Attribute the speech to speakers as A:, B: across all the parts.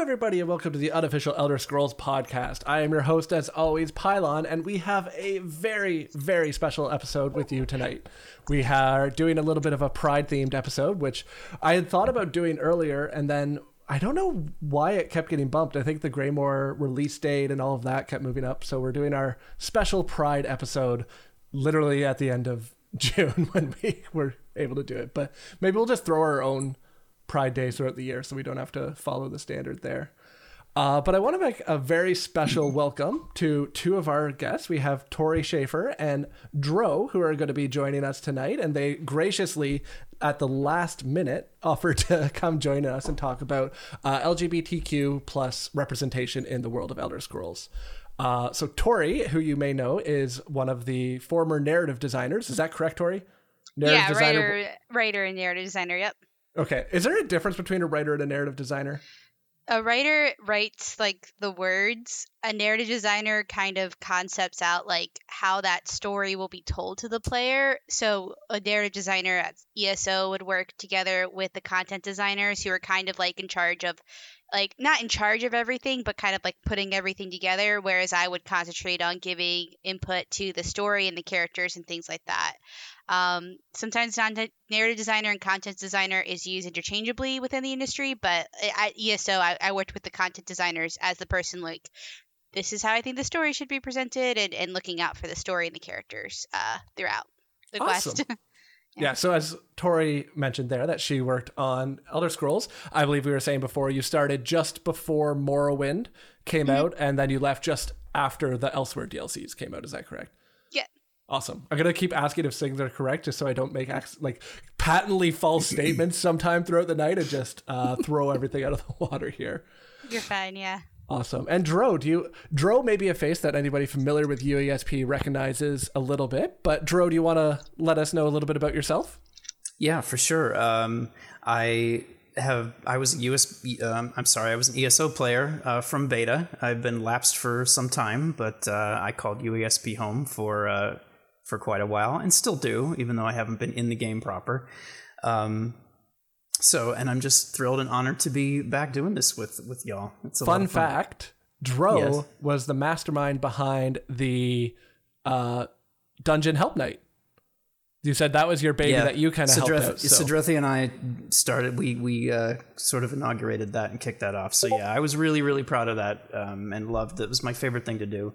A: everybody, and welcome to the unofficial Elder Scrolls podcast. I am your host, as always, Pylawn, and we have a very, very special episode with you tonight. We are doing a little bit of a pride themed episode, which I had thought about doing earlier, and then I don't know why it kept getting bumped. I think the Greymoor release date and all of that kept moving up. So we're doing our special Pride episode literally at the end of June when we were able to do it. But maybe we'll just throw our own Pride Day throughout the year so we don't have to follow the standard there. Uh, but I want to make a very special welcome to two of our guests. We have Tori Schafer and Dro, who are going to be joining us tonight. And they graciously, at the last minute, offered to come join us and talk about uh, LGBTQ plus representation in the world of Elder Scrolls. Uh, so Tori, who you may know, is one of the former narrative designers. Is that correct, Tori?
B: Narrative yeah, designer. writer, writer, and narrative designer. Yep.
A: Okay. Is there a difference between a writer and a narrative designer?
B: A writer writes like the words. A narrative designer kind of concepts out like how that story will be told to the player. So a narrative designer at ESO would work together with the content designers who are kind of like in charge of like not in charge of everything, but kind of like putting everything together. Whereas I would concentrate on giving input to the story and the characters and things like that. Um, sometimes narrative designer and content designer is used interchangeably within the industry, but at ESO, I, I worked with the content designers as the person like, this is how I think the story should be presented, and, and looking out for the story and the characters uh, throughout the awesome. quest.
A: Yeah. so as Tori mentioned there, that she worked on Elder Scrolls. I believe we were saying before you started just before Morrowind came mm-hmm. out, and then you left just after the Elsewhere DLCs came out. Is that correct? Yeah. Awesome. I'm gonna keep asking if things are correct, just so I don't make like patently false statements sometime throughout the night and just uh, throw everything out of the water here.
B: You're fine, yeah.
A: Awesome. And Dro, do you Dro may be a face that anybody familiar with UESP recognizes a little bit, but Dro, do you want to let us know a little bit about yourself?
C: Yeah, for sure. Um, I have I was US um, I'm sorry I was an ESO player uh, from beta. I've been lapsed for some time, but uh, I called UESP home for uh, for quite a while and still do, even though I haven't been in the game proper. Um, so, and I'm just thrilled and honored to be back doing this with with y'all.
A: It's a fun, fun. fact: Dro yes. was the mastermind behind the uh, Dungeon Help Night. You said that was your baby yeah. that you kind of helped out. So.
C: Sidrothi and I started. We we uh, sort of inaugurated that and kicked that off. So yeah, I was really really proud of that um, and loved it. It was my favorite thing to do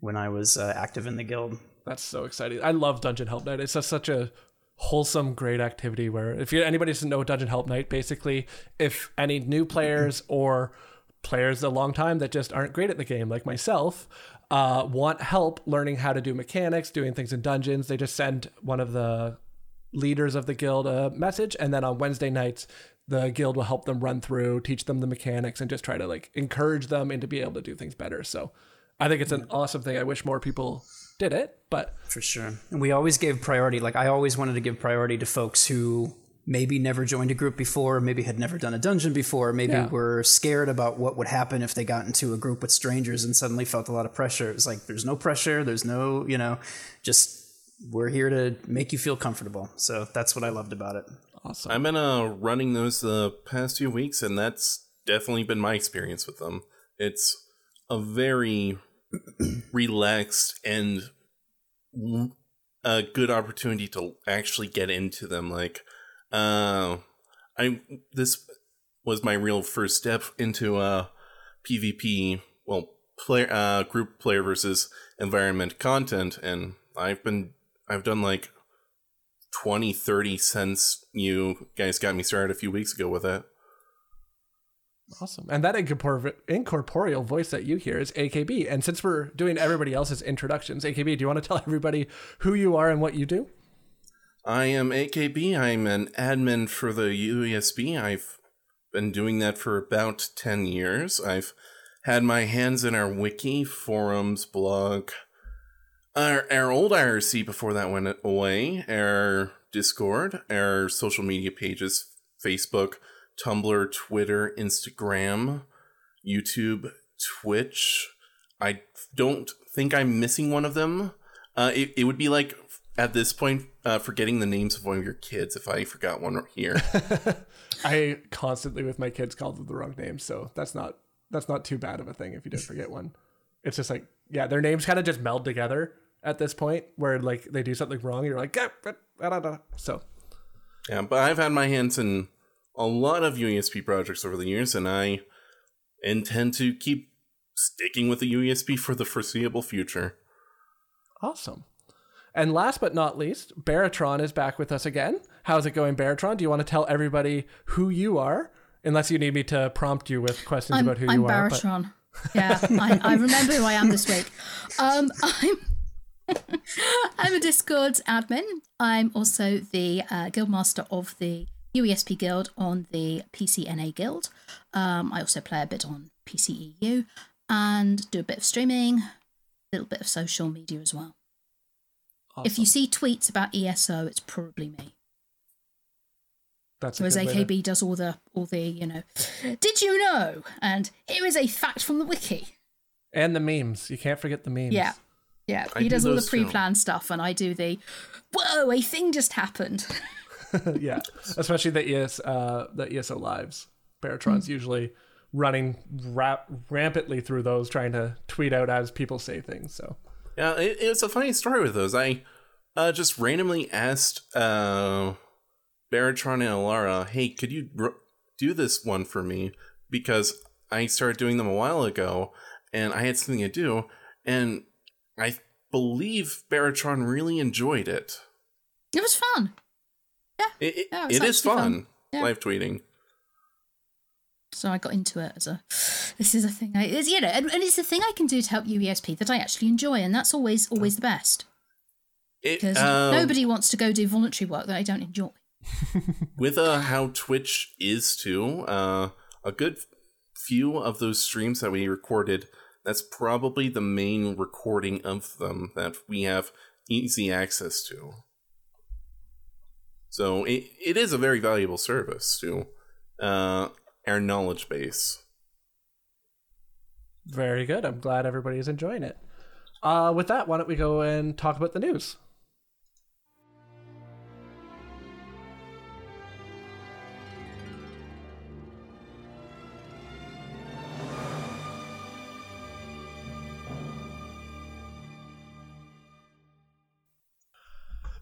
C: when I was uh, active in the guild.
A: That's so exciting. I love Dungeon Help Night. It's just such a wholesome, great activity where if you, anybody doesn't know Dungeon Help Night, basically, if any new players or players a long time that just aren't great at the game, like myself, uh, want help learning how to do mechanics, doing things in dungeons, they just send one of the leaders of the guild a message, and then on Wednesday nights, the guild will help them run through, teach them the mechanics, and just try to like encourage them into be able to do things better. So I think it's an awesome thing. I wish more people did it, but
C: for sure. And we always gave priority. Like I always wanted to give priority to folks who maybe never joined a group before, maybe had never done a dungeon before, maybe yeah. were scared about what would happen if they got into a group with strangers and suddenly felt a lot of pressure. It was like there's no pressure, there's no, you know, just we're here to make you feel comfortable. So that's what I loved about it.
D: Awesome. I've been uh, running those the past few weeks, and that's definitely been my experience with them. It's a very relaxed and a good opportunity to actually get into them. Like, uh, I this was my real first step into uh PvP. Well, player uh group player versus environment content, and I've been I've done like 20 30 since you guys got me started a few weeks ago with it
A: Awesome. And that incorpor- incorporeal voice that you hear is AKB. And since we're doing everybody else's introductions, AKB, do you want to tell everybody who you are and what you do?
D: I am AKB. I'm an admin for the UESP. I've been doing that for about 10 years. I've had my hands in our wiki, forums, blog, our, our old IRC before that went away, our Discord, our social media pages, Facebook, Tumblr, Twitter, Instagram, YouTube, Twitch. I don't think I'm missing one of them. Uh, it, it would be like at this point uh, forgetting the names of one of your kids if I forgot one here.
A: I constantly with my kids call them the wrong names, so that's not that's not too bad of a thing if you did forget one. It's just like yeah, their names kind of just meld together at this point where like they do something wrong, you're like "Ah, ah, ah, ah." so
D: yeah, but I've had my hands in a lot of UESP projects over the years, and I intend to keep sticking with the UESP for the foreseeable future.
A: awesome. And last but not least, Baratron is back with us again. How's it going, Baratron? Do you want to tell everybody who you are? Unless you need me to prompt you with questions
E: I'm,
A: about who
E: I'm
A: you are. but-
E: Baratron. Yeah, I, I remember who I am this week. Um, I'm I'm a Discord admin. I'm also the uh, guildmaster of the UESP Guild on the PCNA Guild. Um, I also play a bit on PCEU and do a bit of streaming, a little bit of social media as well. If you see tweets about ESO, it's probably me.
A: That's a
E: Whereas
A: good way to-
E: AKB does all the all the you know. Did you know? And here is a fact from the wiki.
A: and the memes. You can't forget the memes.
E: Yeah. Yeah,
D: I
E: he
D: do
E: does all the pre-planned stuff, and I do the, whoa, a thing just happened.
A: yeah, especially the ES uh, the ESO lives. Baratron's
E: Hmm.
A: usually running rap- rampantly through those, trying to tweet out as people say things. So
D: Yeah, it, it's a funny story with those. I uh, just randomly asked uh, Baratron and Alara, "Hey, could you r- do this one for me?" Because I started doing them a while ago, and I had something to do, and I believe Baratron really enjoyed it.
E: It was fun.
D: It, it,
E: Yeah, it was
D: it is fun,
E: fun. Yeah.
D: live tweeting.
E: So I got into it as a, this is a thing I, it's, you know, and, and it's a thing I can do to help UESP that I actually enjoy, and that's always always the best
D: It,
E: because
D: um,
E: nobody wants to go do voluntary work that I don't enjoy.
D: with uh, how Twitch is too, uh, a good few of those streams that we recorded, that's probably the main recording of them that we have easy access to. So it, it is a very valuable service to uh, our knowledge base.
A: very good. I'm glad everybody is enjoying it. Uh, with that, why don't we go and talk about the news?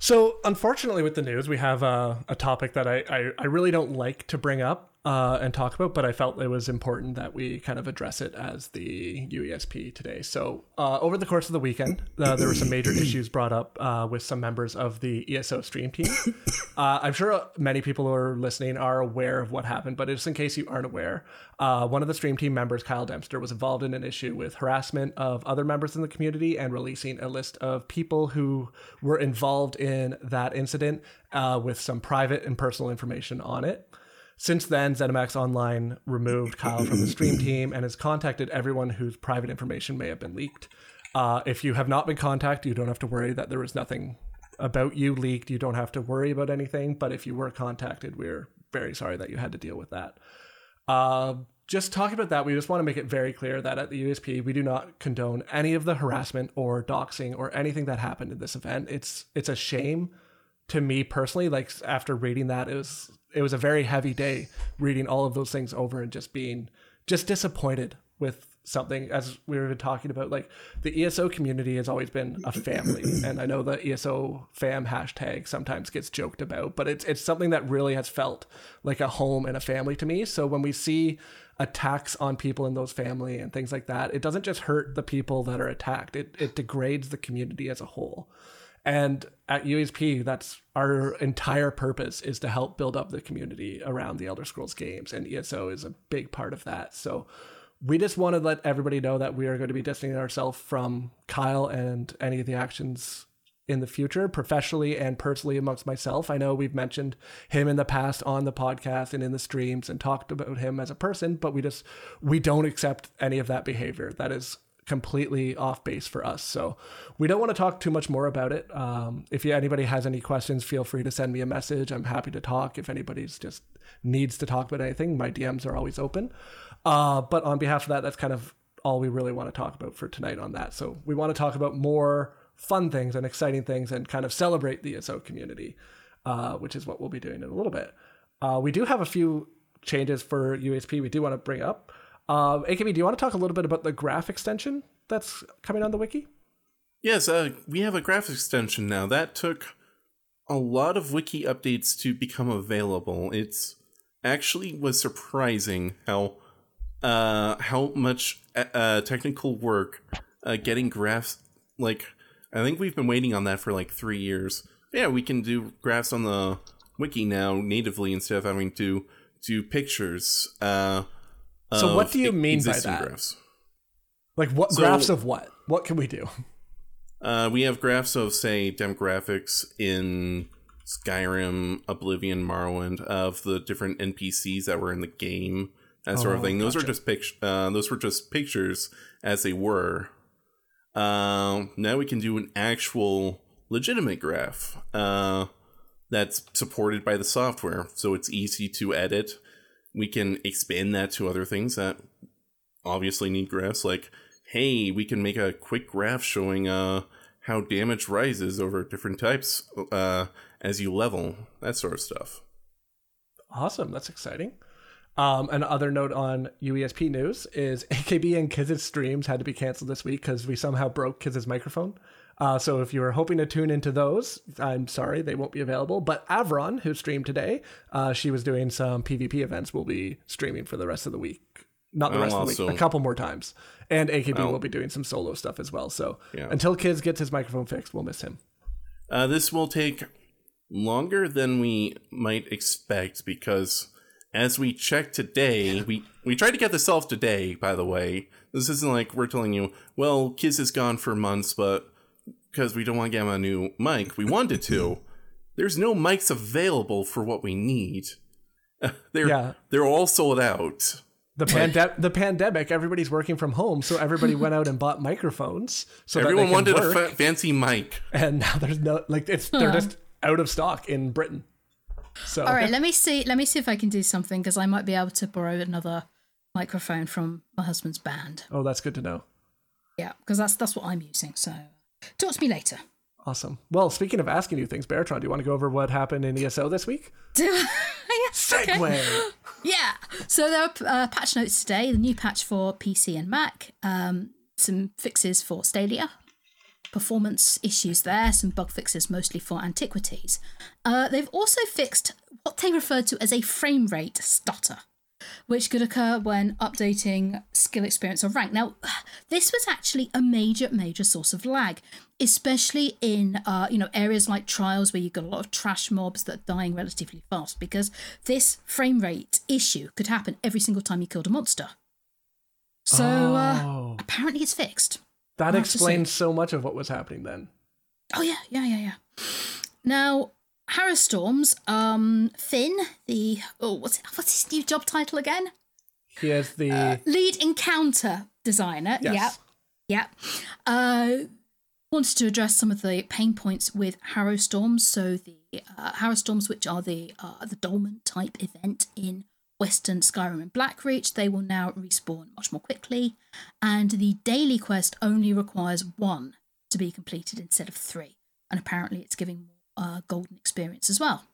A: So, unfortunately, with the news, we have uh, a topic that I, I, I really don't like to bring up uh, and talk about, but I felt it was important that we kind of address it as the UESP today. So, uh, over the course of the weekend, uh, there were some major issues brought up uh, with some members of the ESO stream team. Uh, I'm sure many people who are listening are aware of what happened, but just in case you aren't aware, uh, one of the stream team members, Kyle Dempster, was involved in an issue with harassment of other members in the community and releasing a list of people who were involved in that incident uh, with some private and personal information on it. Since then, ZeniMax Online removed Kyle from the stream team and has contacted everyone whose private information may have been leaked. Uh, if you have not been contacted, you don't have to worry that there was nothing about you leaked. You don't have to worry about anything. But if you were contacted, we're very sorry that you had to deal with that. Uh, just talking about that, we just want to make it very clear that at the USP, we do not condone any of the harassment or doxing or anything that happened in this event. It's it's a shame to me personally. Like after reading that, it was it was a very heavy day reading all of those things over and just being just disappointed with something as we were talking about like the ESO community has always been a family and I know the ESO fam hashtag sometimes gets joked about but it's it's something that really has felt like a home and a family to me so when we see attacks on people in those family and things like that it doesn't just hurt the people that are attacked it it degrades the community as a whole and at USP, that's our entire purpose is to help build up the community around the Elder Scrolls games, and ESO is a big part of that. So we just want to let everybody know that we are going to be distancing ourselves from Kyle and any of the actions in the future, professionally and personally amongst myself. I know we've mentioned him in the past on the podcast and in the streams and talked about him as a person, but we just we don't accept any of that behavior. That is completely off base for us. So we don't want to talk too much more about it. Um, if you, anybody has any questions, feel free to send me a message. I'm happy to talk. If anybody's just needs to talk about anything, my DMs are always open. Uh, but on behalf of that, that's kind of all we really want to talk about for tonight on that. So we want to talk about more fun things and exciting things and kind of celebrate the ESO community, uh, which is what we'll be doing in a little bit. Uh, we do have a few changes for UESP we do want to bring up. Uh, AKB, do you want to talk a little bit about the graph extension that's coming on the wiki?
D: Yes, uh, we have a graph extension now. That took a lot of wiki updates to become available. It's actually was surprising how uh, how much uh, technical work uh, getting graphs like I think we've been waiting on that for like three years. Yeah, we can do graphs on the wiki now natively instead of having to do pictures. Uh,
A: So what do you mean by that?
D: Graphs.
A: Like what
D: So-
A: graphs of what? What can we do?
D: Uh, we have graphs of, say, demographics in Skyrim, Oblivion, Morrowind of the different NPCs that were in the game, that sort of
A: Oh,
D: thing. Those
A: gotcha.
D: are just pict- uh, Those were just pictures as they were. Um, now we can do an actual legitimate graph uh, that's supported by the software, so it's easy to edit. We can expand that to other things that obviously need graphs, like hey, we can make a quick graph showing uh how damage rises over different types uh as you level, that sort of stuff.
A: Awesome, that's exciting. Um, another note on UESP news is AKB and Kiz's streams had to be canceled this week because we somehow broke Kiz's microphone. Uh, so if you were hoping to tune into those, I'm sorry they won't be available. But Avron, who streamed today, uh, she was doing some PvP events. Will be streaming for the rest of the week. Not the
D: I'll
A: rest of the week, a couple more times. And AKB
D: I'll-
A: will be doing some solo stuff as well. So
D: Yeah.
A: until Kiz gets his microphone fixed, we'll miss him.
D: Uh this will take longer than we might expect because as we check today, we we tried to get this off today, by the way. This isn't like we're telling you, well, Kiz is gone for months, but because we don't want to get him a new mic, we wanted to. There's no mics available for what we need. they're
A: Yeah.
D: they're all sold out.
A: The pande- the pandemic, everybody's working from home, so everybody went out and bought microphones. So
D: Everyone
A: that
D: wanted
A: work.
D: a fa- fancy mic.
A: and now there's no like it's they're just out of stock in Britain. So
E: All right, let me see. Let me see if I can do something because I might be able to borrow another microphone from my husband's band.
A: oh, that's good to know.
E: Yeah, because that's that's what I'm using. So talk to me later.
A: Awesome. Well, speaking of asking you things, Baratron, do you want to go over what happened in ESO this week?
E: Do yes, okay.
A: Segue.
E: Yeah. So there are uh, patch notes today. The new patch for PC and Mac. Um, some fixes for Stadia. Performance issues there. Some bug fixes mostly for Antiquities. Uh, they've also fixed what they refer to as a frame rate stutter, which could occur when updating skill experience or rank. Now, this was actually a major, major source of lag, especially in uh, you know areas like trials where you've got a lot of trash mobs that are dying relatively fast, because this frame rate issue could happen every single time you killed a monster. So uh,
A: Oh.
E: apparently it's fixed.
A: That
E: I'll have to
A: explains so much of what was happening then.
E: Oh yeah, yeah, yeah, yeah. Now, Harrow Storms, um, Finn, the oh, what's what's his new job title again?
A: He is the
E: Lead encounter designer.
A: yes.
E: Yep. Yep. Uh, wanted to address some of the pain points with Harrow Storms. So the uh, Harrow Storms, which are the uh, the Dolmen type event in Western Skyrim and Blackreach, they will now respawn much more quickly, and the daily quest only requires one to be completed instead of three, and apparently it's giving more uh, golden experience as well.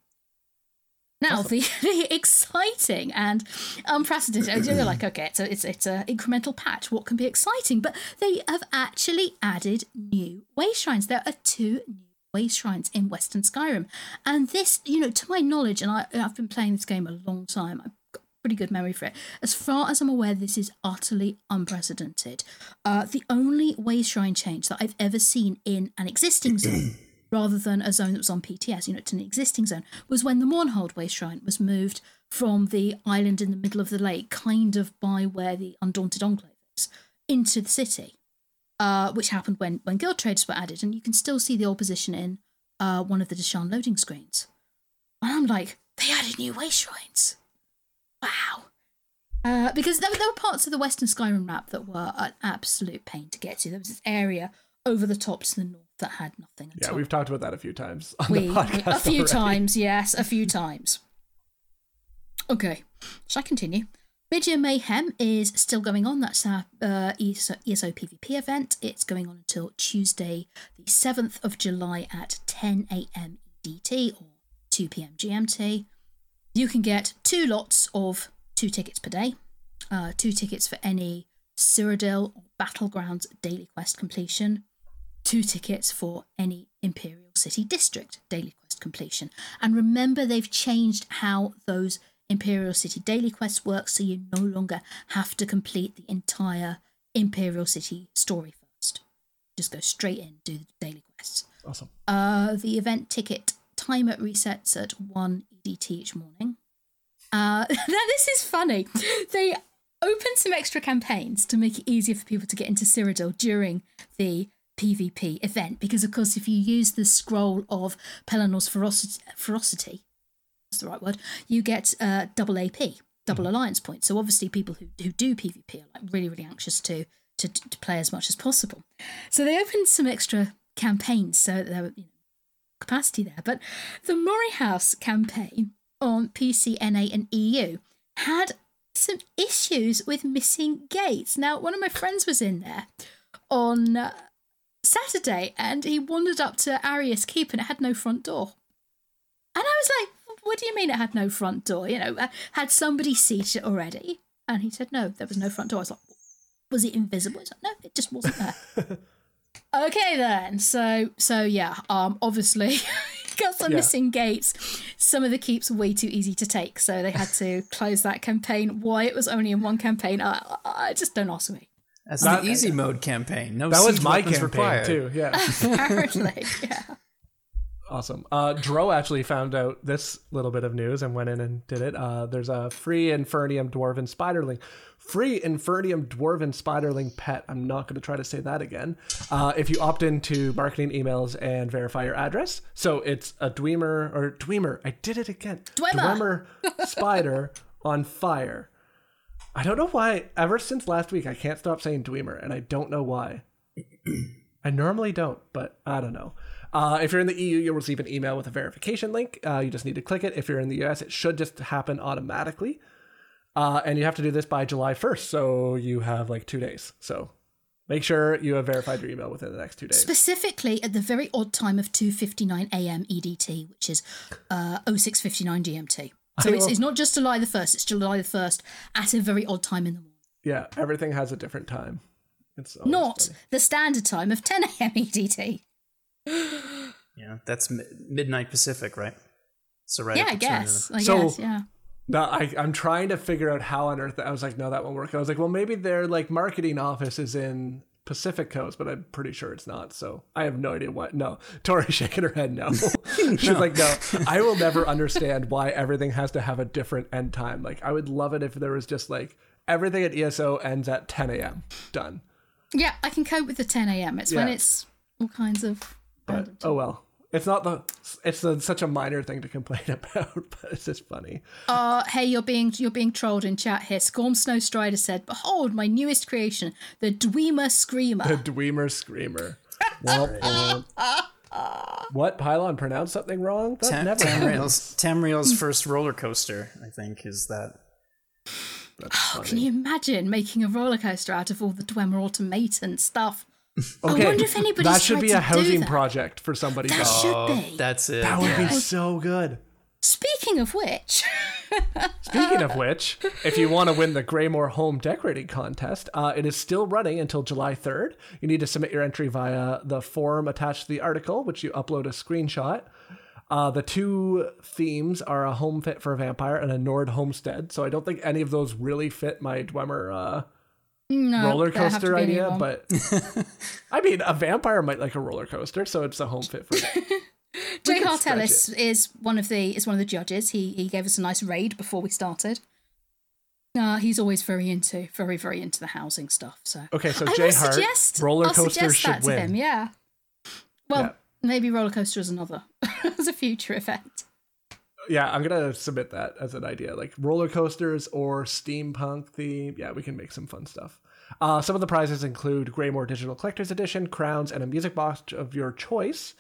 E: Now the, the exciting and unprecedented. You're like, okay, it's a, it's it's a incremental patch. What can be exciting? But they have actually added new way shrines. There are two new way shrines in Western Skyrim, and this, you know, to my knowledge, and I, I've been playing this game a long time. I've got pretty good memory for it. As far as I'm aware, this is utterly unprecedented. Uh, the only way shrine change that I've ever seen in an existing zone rather than a zone that was on PTS, you know, to an existing zone, was when the Mournhold Way Shrine was moved from the island in the middle of the lake, kind of by where the Undaunted Enclave is, into the city, uh, which happened when, when guild traders were added. And you can still see the old position in uh, one of the Deshaan loading screens. And I'm like, they added new way shrines. Wow. Uh, because there, there were parts of the Western Skyrim map that were an absolute pain to get to. There was this area over the top to the north that had nothing
A: Yeah,
E: all.
A: we've talked about that a few times on
E: We,
A: the podcast.
E: a few
A: already.
E: times, yes, a few times. Okay, shall I continue? Mid-Year Mayhem is still going on. That's our uh, ESO, ESO PvP event. It's going on until Tuesday, the 7th of July at 10 a.m. EDT or 2 p.m. GMT. You can get two lots of two tickets per day, uh, two tickets for any Cyrodiil or Battlegrounds daily quest completion, two tickets for any Imperial City District daily quest completion. And remember, they've changed how those Imperial City daily quests work, so you no longer have to complete the entire Imperial City story first. Just go straight in, do the daily quests.
A: Awesome.
E: Uh, the event ticket timer resets at 1 EDT each morning. Uh, now, this is funny. They opened some extra campaigns to make it easier for people to get into Cyrodiil during the PvP event, because, of course, if you use the scroll of Pelinal's ferocity, ferocity that's the right word, you get uh, double AP, double alliance points. So, obviously, people who, who do PvP are like really, really anxious to, to, to play as much as possible. So, they opened some extra campaigns so there were you know, capacity there. But the Murray House campaign on PCNA and EU had some issues with missing gates. Now, one of my friends was in there on uh, Saturday and he wandered up to Arrius Keep and it had no front door. And I was like, what do you mean it had no front door? You know, uh, had somebody seated it already? And he said, no, there was no front door. I was like, was it invisible? He's like, no, it just wasn't there. okay then. So, so yeah, um, obviously got some
A: Yeah.
E: missing gates. Some of the keeps were way too easy to take, so they had to close that campaign. Why it was only in one campaign, I, I I just don't ask me.
C: That's
A: That-
C: the easy mode campaign. No
A: That was
C: siege
A: my campaign
C: required.
A: too. Yeah.
E: Apparently, yeah.
A: Awesome. Uh, Dro actually found out this little bit of news and went in and did it. Uh, there's a free Infernium Dwarven Spiderling. Free Infernium Dwarven Spiderling pet. I'm not going to try to say that again. Uh, if you opt into marketing emails and verify your address. So it's a Dweemer, or Dweemer, I did it again.
E: Dwemer.
A: Dwemer spider on fire. I don't know why, ever since last week, I can't stop saying Dweemer, and I don't know why. I normally don't, but I don't know. Uh, if you're in the EU, you'll receive an email with a verification link. Uh, you just need to click it. If you're in the US, it should just happen automatically. Uh, and you have to do this by July 1st, so you have like two days. So make sure you have verified your email within the next two days.
E: Specifically at the very odd time of 2.59 a.m. EDT, which is uh, 06.59 GMT. So it's, it's not just July the 1st, it's July the 1st at a very odd time in the morning.
A: yeah, everything has a different time. It's
E: Not
A: funny.
E: the standard time of 10 a.m. EDT.
C: Yeah, that's mi- midnight Pacific, right? So right.
E: yeah, I
C: the turn of
E: guess.
C: the-
E: I
A: So-
E: guess, yeah.
A: No, I, I'm trying to figure out how on earth. I was like, no, that won't work. I was like, well, maybe their like marketing office is in Pacific Coast, but I'm pretty sure it's not. So I have no idea what. No, Tori shaking her head. No, she's like, no. I will never understand why everything has to have a different end time. Like, I would love it if there was just like everything at ESO ends at 10 a.m. Done.
E: Yeah, I can cope with the 10 a.m. It's when it's all kinds of.
A: But oh well. It's not the. It's a, such a minor thing to complain about, but it's just funny.
E: Uh, hey, you're being you're being trolled in chat here. Scorm Snow Strider said, "Behold, my newest creation, the Dweemer Screamer."
A: The Dweemer Screamer. Womp womp. what Pylawn pronounced something wrong? That
C: Tam-
A: never.
C: Tamriel's, Tamriel's first roller coaster, I think, is that.
A: That's funny.
E: Can you imagine making a roller coaster out of all the Dwemer automaton stuff?
A: Okay,
E: I wonder if anybody's
A: that should be a housing project for somebody.
E: That
A: else.
E: should
C: Oh,
E: be.
C: that's it.
A: That would
C: yeah.
A: be so good.
E: Speaking of which,
A: Speaking of which, if you want to win the Greymoor Home Decorating Contest, uh, it is still running until July 3rd. You need to submit your entry via the form attached to the article, which you upload a screenshot. Uh, the two themes are a home fit for a vampire and a Nord homestead. So I don't think any of those really fit my Dwemer uh,
E: no,
A: roller
E: there have to
A: coaster
E: be a new
A: idea,
E: one.
A: but I mean, a vampire might like a roller coaster, so it's a home fit for
E: Jay
A: can
E: Hartellis is one of the is one of the judges. He he gave us a nice raid before we started. Uh, he's always very into very very into the housing stuff. So
A: Okay, so
E: I
A: Jay Hart,
E: suggest
A: roller
E: I'll suggest
A: should
E: that to
A: win.
E: him. Yeah. Well,
A: Yeah.
E: maybe roller coaster is another as a future event.
A: Yeah, I'm gonna submit that as an idea, like roller coasters or steampunk theme. Yeah, we can make some fun stuff. Uh, some of the prizes include Greymoor Digital Collector's Edition, crowns, and a music box of your choice.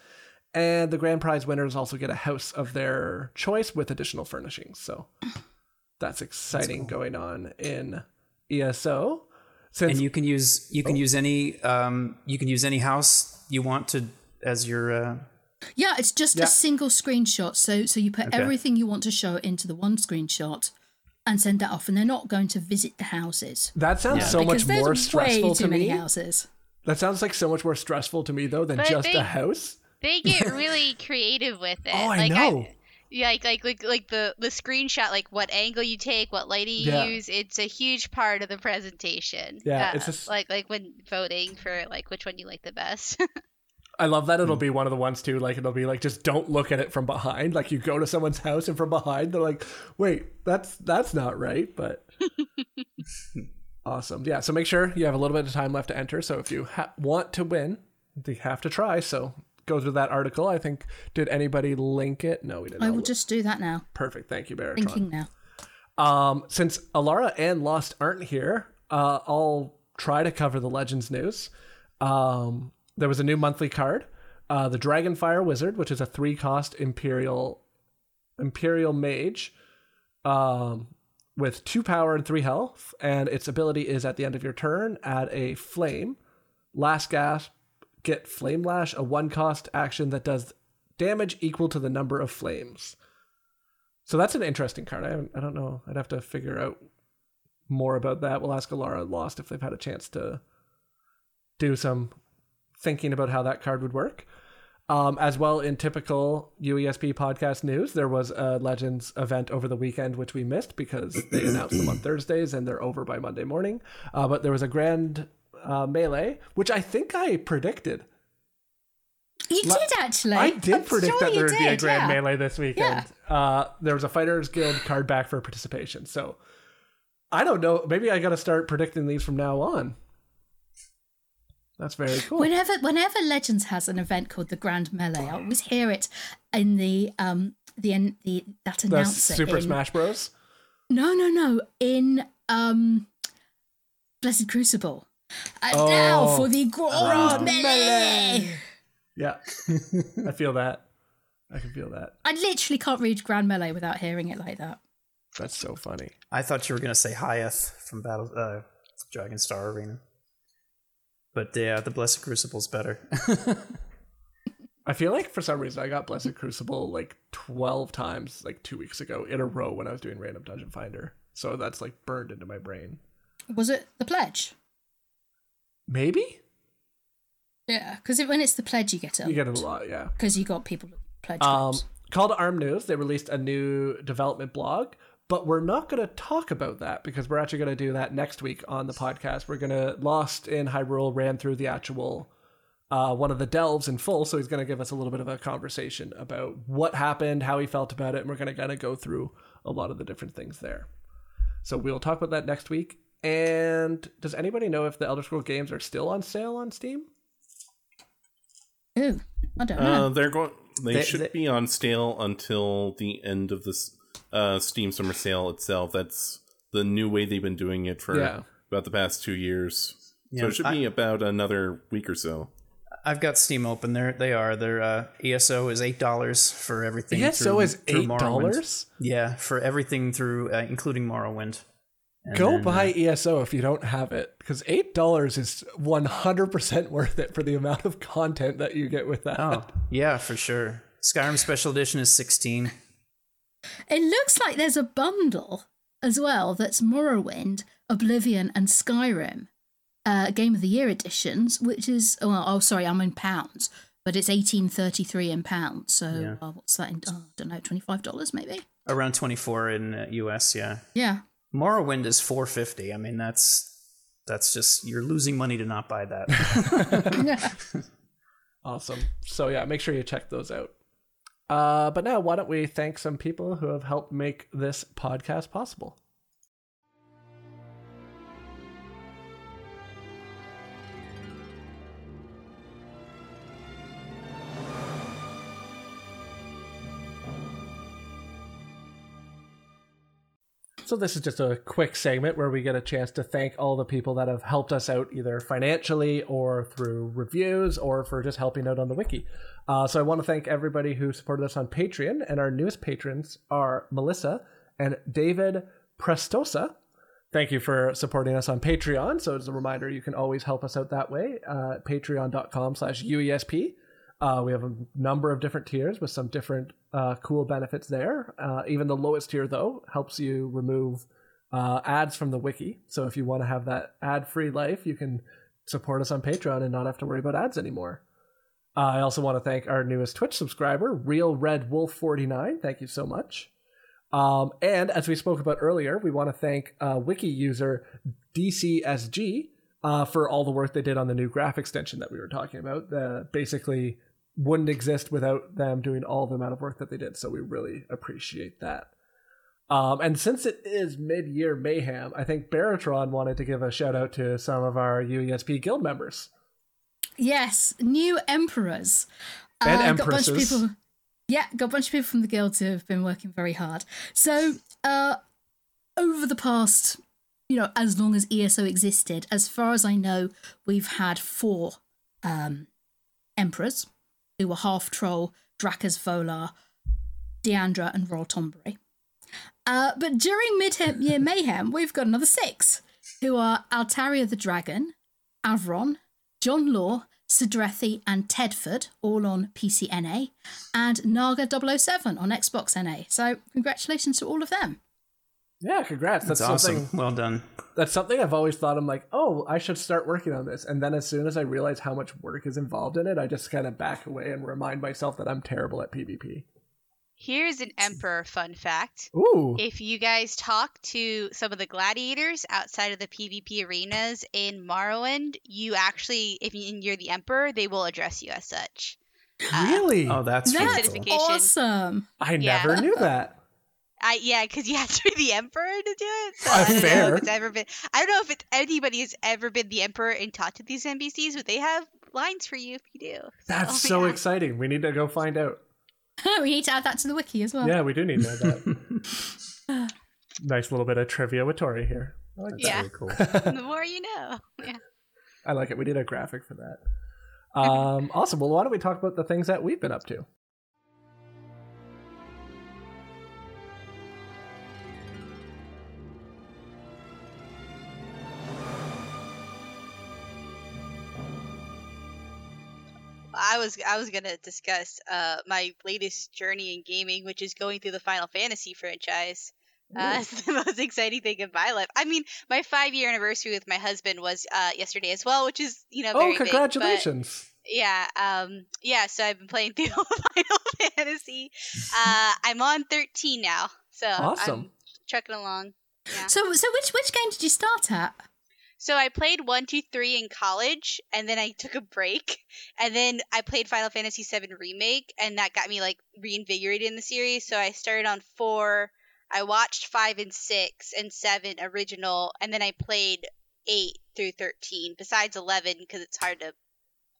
A: And the grand prize winners also get a house of their choice with additional furnishings. So that's exciting going on in ESO. Since
C: and you can use you can use any um, you can use any house you want to as your uh,
E: Yeah, it's just
A: Yeah.
E: a single screenshot. So so you put
C: Okay.
E: everything you want to show into the one screenshot and send that off, and they're not going to visit the houses.
A: that sounds so
E: because
A: much more
E: way
A: stressful
E: too
A: to
E: many
A: me.
E: houses.
A: That sounds like so much more stressful to me though than
B: But
A: just
B: they-
A: a house.
B: They get really creative with it.
A: Oh, I
B: like
A: know.
B: yeah, like like like like the the screenshot, like what angle you take, what lighting you
A: Yeah.
B: use. It's a huge part of the presentation.
A: Yeah,
B: Uh,
A: it's just-
B: like like when voting for like which one you like the best.
A: I love that it'll be one of the ones too. Like it'll be like just don't look at it from behind. Like you go to someone's house and from behind they're like, wait, that's that's not right. But awesome, yeah. So make sure you have a little bit of time left to enter. So if you ha- want to win, you have to try. So go through that article. I think did anybody link it? No, we didn't.
E: I will just do that now.
A: perfect. Thank you, Baratron.
E: Thinking now.
A: Um, since Alara and Lost aren't here, uh, I'll try to cover the Legends news. Um, there was a new monthly card, uh, the Dragonfire Wizard, which is a three-cost Imperial Imperial Mage, um, with two power and three health, and its ability is at the end of your turn, add a flame. Last gasp, get Flame Lash, a one-cost action that does damage equal to the number of flames. So that's an interesting card. I I don't know. I'd have to figure out more about that. We'll ask Alara Lost if they've had a chance to do some thinking about how that card would work. Um, as well, in typical UESP podcast news, there was a Legends event over the weekend, which we missed because they announced them on Thursdays and they're over by Monday morning. Uh, but there was a grand uh, melee, which I think I predicted.
E: You
A: La-
E: did actually.
A: I did
E: I'm
A: predict
E: sure
A: that there would be a grand
E: yeah.
A: melee this weekend. Uh, there was a Fighters Guild card back for participation. So I don't know. Maybe I got to start predicting these from now on. That's very cool.
E: Whenever whenever Legends has an event called the Grand Melee, I always hear it in the um the en- the that
A: the
E: announcer
A: Super
E: in,
A: Smash Bros.
E: No, no, no. In um Blessed Crucible. And
A: Oh,
E: now for the Grand,
A: Grand
E: Melee.
A: Melee. Yeah, I feel that. I can feel that.
E: I literally can't read Grand Melee without hearing it like that.
A: That's so funny.
C: I thought you were gonna say Hiath from Battle uh, Dragon Star Arena, but yeah, the Blessed Crucible's better.
A: I feel like for some reason I got Blessed Crucible like 12 times like two weeks ago in a row when I was doing Random Dungeon Finder. So that's like burned into my brain.
E: Was it the pledge?
A: Maybe?
E: Yeah, because when it's the pledge, you get it.
A: You get it a lot, yeah.
E: because you got people pledge.
A: Um,
E: groups.
A: Call to Arm News, they released a new development blog, but we're not going to talk about that because we're actually going to do that next week on the podcast. We're going to, Lost in Hyrule ran through the actual, uh, one of the delves in full, so he's going to give us a little bit of a conversation about what happened, how he felt about it, and we're going to kind of go through a lot of the different things there. So we'll talk about that next week. And does anybody know if the Elder Scroll games are still on sale on Steam?
E: Ooh, I don't know.
D: Uh, they're going. They,
C: They-
D: should
C: they-
D: be on sale until the end of this uh, Steam Summer Sale itself. That's the new way they've been doing it for
A: Yeah.
D: about the past two years. so it should
C: I-
D: be about another week or so.
C: I've got Steam open. There they are. Their uh, ESO is eight dollars for everything.
A: ESO
C: through-
A: is $8?
C: Yeah, for everything through, uh, including Morrowind. And
A: Go
C: then,
A: buy
C: uh,
A: ESO if you don't have it, because eight dollars is one hundred percent worth it for the amount of content that you get with that.
C: oh, yeah, for sure. Skyrim Special Edition is sixteen.
E: It looks like there's a bundle as well that's Morrowind, Oblivion, and Skyrim, uh, Game of the Year editions, which is oh, well, oh sorry, I'm in pounds, but it's eighteen thirty three in pounds. So
C: Yeah.
E: uh, what's that? In, oh, I don't know, twenty five dollars maybe.
C: Around twenty four in uh, US. Yeah,
E: Yeah.
C: Morrowind is four fifty. I mean, that's that's just you're losing money to not buy that.
A: Awesome. So yeah, make sure you check those out. Uh, but now, why don't we thank some people who have helped make this podcast possible? So this is just a quick segment where we get a chance to thank all the people that have helped us out either financially or through reviews or for just helping out on the wiki. Uh, so I want to thank everybody who supported us on Patreon, and our newest patrons are Melissa and David Prestosa. Thank you for supporting us on Patreon. So as a reminder, you can always help us out that way. Uh, Patreon.com slash UESP. Uh, we have a number of different tiers with some different uh, cool benefits there. Uh, even the lowest tier, though, helps you remove uh, ads from the wiki. So if you want to have that ad-free life, you can support us on Patreon and not have to worry about ads anymore. I also want to thank our newest Twitch subscriber, Real Red Wolf 49. Thank you so much. Um, and as we spoke about earlier, we want to thank uh, wiki user DCSG uh, for all the work they did on the new graph extension that we were talking about. That basically wouldn't exist without them doing all the amount of work that they did. So we really appreciate that. Um, and since it is mid-year mayhem, I think Baratron wanted to give a shout out to some of our UESP guild members.
E: Yes, new emperors.
A: And
E: Uh, got a bunch of people. Yeah, got a bunch of people from the guild who have been working very hard. So, uh, over the past, you know, as long as ESO existed, as far as I know, we've had four um, emperors who were half troll, Drakas Volar, Deandra, and Royal Tombury. Uh, but during mid-year mayhem, we've got another six, who are Altaria the Dragon, Avron, John Law, Sidrethi, and Tedford, all on PCNA, and Naga 007 on Xbox NA. So, congratulations to all of them.
A: Yeah, congrats. That's,
C: That's
A: something.
C: awesome. Well done.
A: That's something I've always thought. I'm like, oh, I should start working on this. And then as soon as I realize how much work is involved in it, I just kind of back away and remind myself that I'm terrible at PvP.
B: Here's an Emperor fun fact.
A: Ooh,
B: If you guys talk to some of the gladiators outside of the PvP arenas in Morrowind, you actually, if you- you're the Emperor, they will address you as such. Uh,
A: really?
C: Oh, that's really
E: That's
C: cool.
E: awesome.
A: I
B: yeah.
A: never knew that.
B: I yeah, because you have to be the emperor to do it. So
A: Uh,
B: I don't know
A: fair.
B: if it's ever been. I don't know if it's, anybody has ever been the emperor and talked to these NPCs, but they have lines for you if you do.
A: That's
B: So,
A: so
B: yeah.
A: exciting. We need to go find out.
E: we need to add that to the wiki as well.
A: Yeah, we do need to know that. nice little bit of trivia with Tori here. I like that.
B: Yeah.
C: Very cool.
B: The more you know. Yeah.
A: I like it. We did a graphic for that. Um, awesome. Well, why don't we talk about the things that we've been up to?
B: I was I was gonna discuss uh my latest journey in gaming, which is going through the Final Fantasy franchise. Uh, it's the most exciting thing in my life. I mean, my five year anniversary with my husband was uh, yesterday as well, which is you know very
A: oh,
B: big,
A: congratulations.
B: yeah, um, yeah. So I've been playing through Final Fantasy. Uh, I'm on 13 now, so
A: Awesome.
B: I'm trucking along. Yeah.
E: So, so which which game did you start at?
B: So I played one, two, three in college, and then I took a break, and then I played Final Fantasy VII Remake, and that got me like reinvigorated in the series. So I started on four. I watched five and six and seven original, and then I played eight through thirteen. Besides eleven, because it's hard to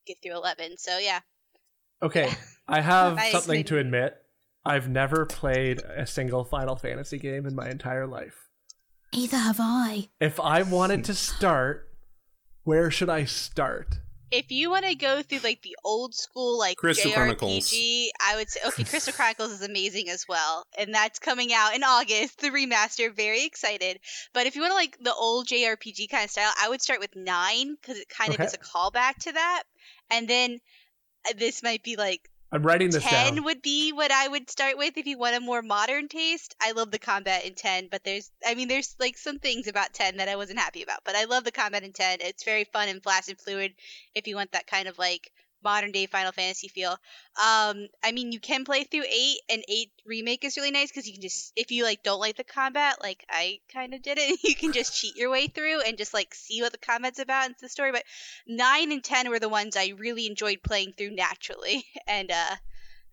B: get through eleven. So yeah.
A: Okay, I have
B: Nice.
A: something to admit. I've never played a single Final Fantasy game in my entire life.
E: Either have I.
A: If I wanted to start, where should I start?
B: if you want to go through like the old school like
D: Crystal
B: JRPG,
D: Chronicles.
B: I would say okay, Crystal Chronicles is amazing as well, and that's coming out in August, the remaster. Very excited. But if you want to like the old JRPG kind of style, I would start with nine because it kind
A: Okay.
B: of is a callback to that, and then uh, this might be like
A: I'm writing this
B: 10
A: down.
B: would be what I would start with if you want a more modern taste. I love the combat in 10, but there's, I mean, there's like some things about 10 that I wasn't happy about, but I love the combat in 10. It's very fun and fast and fluid if you want that kind of like modern day Final Fantasy feel. Um, I mean, you can play through 8, and 8 Remake is really nice because you can just, if you like don't like the combat, like I kind of did it, you can just cheat your way through and just like see what the combat's about and the story. But 9 and 10 were the ones I really enjoyed playing through naturally, and uh,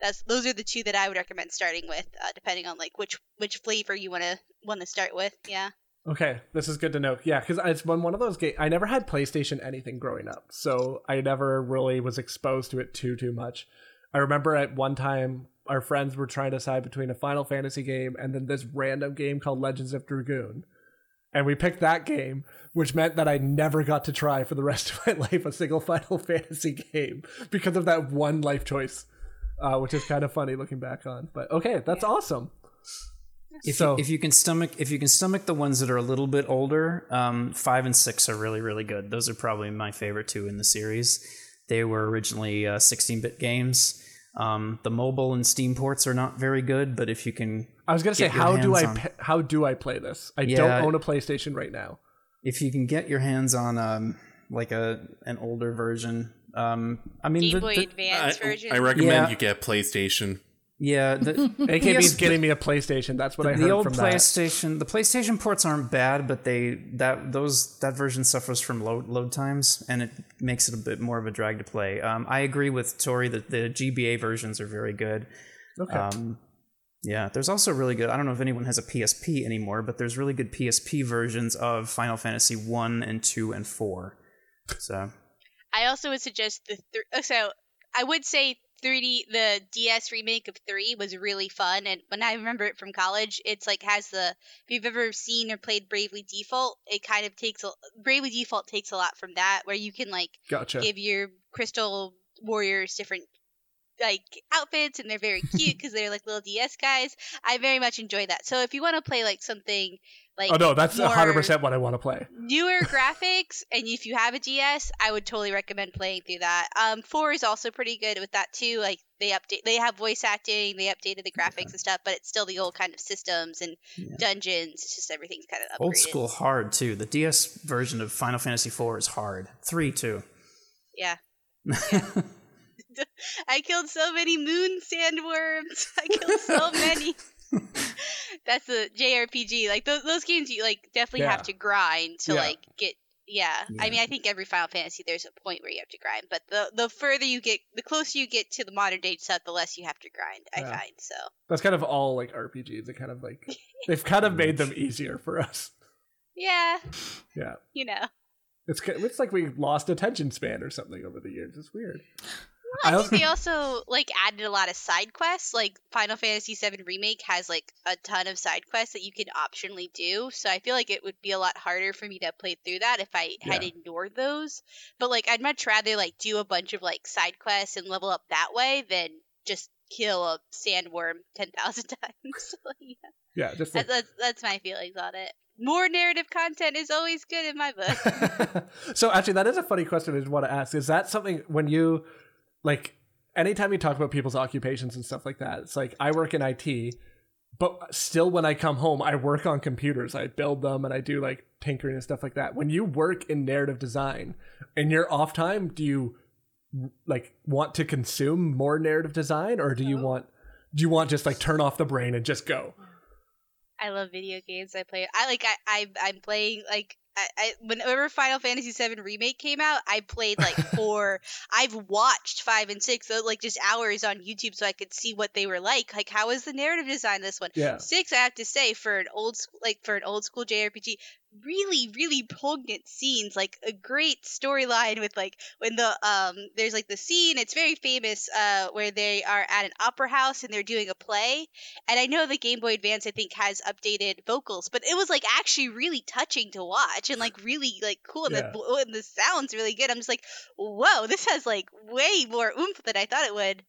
B: that's those are the two that I would recommend starting with, uh, depending on like which which flavor you want to start with. Yeah.
A: Okay, this is good to know. Yeah, because it's one of those games. I never had PlayStation anything growing up, so I never really was exposed to it too too much. I remember at one time our friends were trying to decide between a Final Fantasy game and then this random game called Legends of Dragoon, and we picked that game, which meant that I never got to try for the rest of my life a single Final Fantasy game because of that one life choice, uh, which is kind of funny looking back on. But okay, that's awesome.
C: If,
A: So-
C: you, if you can stomach if you can stomach the ones that are a little bit older, um, five and six are really really good. Those are probably my favorite two in the series. They were originally uh, 16-bit games. Um, the mobile and Steam ports are not very good, but if you can
A: I was gonna say, how do I
C: on-
A: pa- how do I play this? I
C: Yeah.
A: don't own a PlayStation right now.
C: if you can get your hands on um, like a an older version, um, I mean,
B: Game
C: the-
B: Boy
C: the-
B: Advance
D: I,
B: version.
D: I recommend
C: Yeah.
D: you get PlayStation.
C: Yeah, the,
A: AKB's
C: PS
A: getting me a PlayStation. That's what I
C: the
A: heard
C: old
A: from that.
C: PlayStation, the PlayStation ports aren't bad, but they that those that version suffers from load load times, and it makes it a bit more of a drag to play. Um, I agree with Tori that the GBA versions are very good.
A: Okay.
C: Um, yeah, there's also really good. I don't know if anyone has a PSP anymore, but there's really good PSP versions of Final Fantasy one and two and four. So
B: I also would suggest the th- oh, so I would say 3D the DS remake of 3 was really fun and when I remember it from college it's like has the if you've ever seen or played Bravely Default it kind of takes a Bravely Default takes a lot from that where you can like
A: gotcha.
B: give your crystal warriors different like outfits and they're very cute because they're like little DS guys. I very much enjoy that. So if you want to play like something like
A: oh no, that's hundred percent what I want to play.
B: newer graphics and if you have a DS, I would totally recommend playing through that. Um 4 is also pretty good with that too. Like they update they have voice acting, they updated the graphics and stuff, but it's still the old kind of systems and dungeons. It's just everything's kind of upgraded.
C: old school hard too. The DS version of Final Fantasy four is hard. Three too.
B: Yeah. I killed so many moon sandworms. I killed so many. That's the JRPG. Like those those games, you like definitely
A: Yeah.
B: have to grind to
A: Yeah.
B: like get. Yeah. I mean, I think every Final Fantasy there's a point where you have to grind, but the the further you get, the closer you get to the modern day stuff, the less you have to grind. I
A: Yeah.
B: find so.
A: That's kind of all like RPGs. They kind of like they've kind of made them easier for us.
B: Yeah,
A: Yeah,
B: you know.
A: it's it's like we lost attention span or something over the years. It's weird.
B: I
A: I
B: think they also like added a lot of side quests. Like Final Fantasy VII Remake has like a ton of side quests that you can optionally do. So I feel like it would be a lot harder for me to play through that if I had ignored those. But like I'd much rather like do a bunch of like side quests and level up that way than just kill a sandworm ten thousand times. Yeah.
A: Yeah, just
B: That- that's that's my feelings on it. More narrative content is always good in my book.
A: so actually that is a funny question i just want to ask is that something when you like anytime you talk about people's occupations and stuff like that it's like i work in it but still when i come home i work on computers i build them and i do like tinkering and stuff like that when you work in narrative design in your off time do you like want to consume more narrative design or do you want do you want just like turn off the brain and just go
B: I love video games. I play. I like. I. I I'm playing like. I, I whenever Final Fantasy VII remake came out, I played like four. I've watched five and six, so like just hours on YouTube, so I could see what they were like. Like, how is the narrative design this one?
A: Yeah.
B: Six, I have to say, for an old school, like for an old school JRPG, really, really poignant scenes. Like a great storyline with like when the um there's like the scene. It's very famous. Uh, where they are at an opera house and they're doing a play, and I know the Game Boy Advance I think has updated vocals, but it was like actually really touching to watch and like really like cool and,
A: Yeah.
B: the, and the sounds really good. I'm just like, whoa, this has like way more oomph than I thought it would.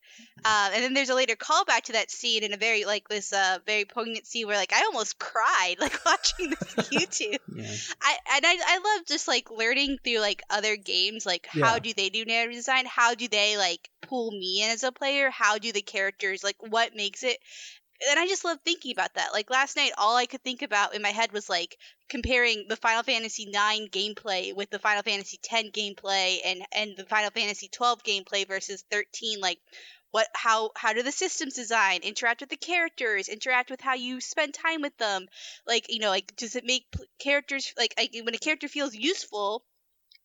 B: Uh, and then there's a later callback to that scene in a very like this uh very poignant scene where like I almost cried like watching this YouTube.
C: Yeah.
B: I and I, I love just like learning through like other games like how do they do narrative design how do they like pull me in as a player how do the characters like what makes it and I just love thinking about that. Like last night, all I could think about in my head was like comparing the Final Fantasy IX gameplay with the Final Fantasy X gameplay and and the Final Fantasy twelve gameplay versus thirteen. Like, what how how do the systems design interact with the characters? Interact with how you spend time with them? Like, you know, like does it make characters like, like when a character feels useful?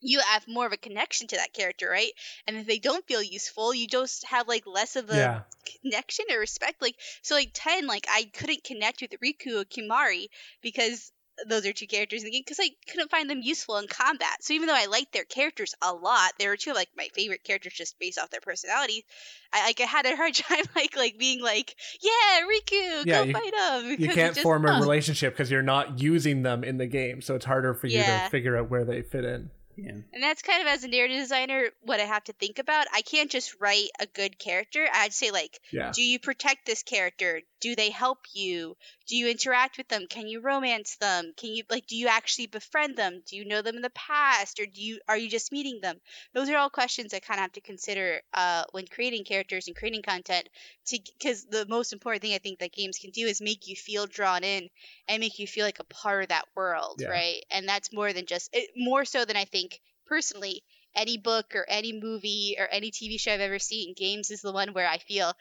B: You have more of a connection to that character, right? And if they don't feel useful, you just have like less of a
A: yeah
B: connection or respect. Like so, like ten, like I couldn't connect with Rikku or Kimahri because those are two characters in the game because I couldn't find them useful in combat. So even though I liked their characters a lot, they were two of like my favorite characters just based off their personality. I like I had a hard time like like being like, yeah, Rikku,
A: Yeah,
B: go
A: you-
B: fight him.
A: you can't
B: just-
A: form a
B: oh.
A: relationship because you're not using them in the game so it's harder for you
B: Yeah.
A: to figure out where they fit in
C: Yeah.
B: And that's kind of as a narrative designer what I have to think about. I can't just write a good character. I'd say like
A: yeah
B: do you protect this character do they help you? Do you interact with them? Can you romance them? Can you like do you actually befriend them? Do you know them in the past or do you are you just meeting them? Those are all questions i kind of have to consider uh, when creating characters and creating content to because the most important thing i think that games can do is make you feel drawn in and make you feel like a part of that world
A: Yeah.
B: right? And that's more than just it, more so than i think personally any book or any movie or any tv show i've ever seen games is the one where i feel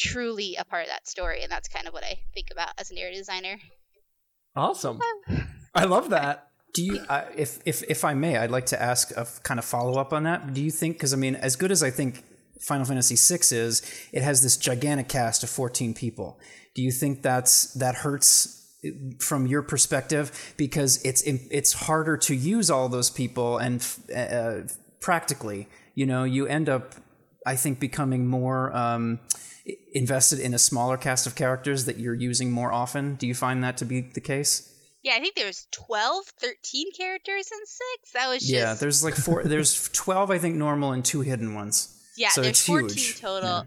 B: truly a part of that story and that's kind of what i think about as a narrative designer
A: Awesome. I love that.
C: Do you, uh, if if if I may, I'd like to ask a kind of follow up on that. Do you think? Because I mean, as good as I think Final Fantasy VI is, it has this gigantic cast of fourteen people. Do you think that's that hurts from your perspective because it's it's harder to use all those people and uh, practically, you know, you end up, I think, becoming more. Um, invested in a smaller cast of characters that you're using more often do you find that to be the case
B: yeah i think there's 12 13 characters in six that was just
C: Yeah, there's like four. there's twelve, I think, normal and two hidden ones.
B: Yeah,
C: So
B: there's
C: it's
B: 14
C: huge.
B: total. Um,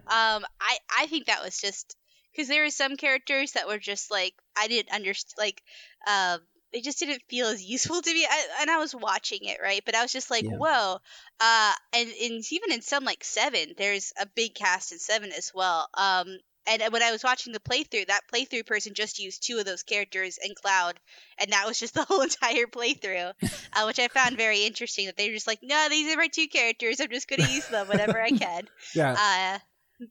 B: I I think that was just because there were some characters that were just like I didn't understand, like um, they just didn't feel as useful to me. I, and I was watching it right, but I was just like,
C: Yeah.
B: whoa. Uh, and and even in some like seven, there's a big cast in seven as well. Um. And when I was watching the playthrough, that playthrough person just used two of those characters in Cloud, and that was just the whole entire playthrough, uh, which I found very interesting. That they were just like, no, these are my two characters. I'm just gonna use them whenever I can.
A: Yeah.
B: Uh,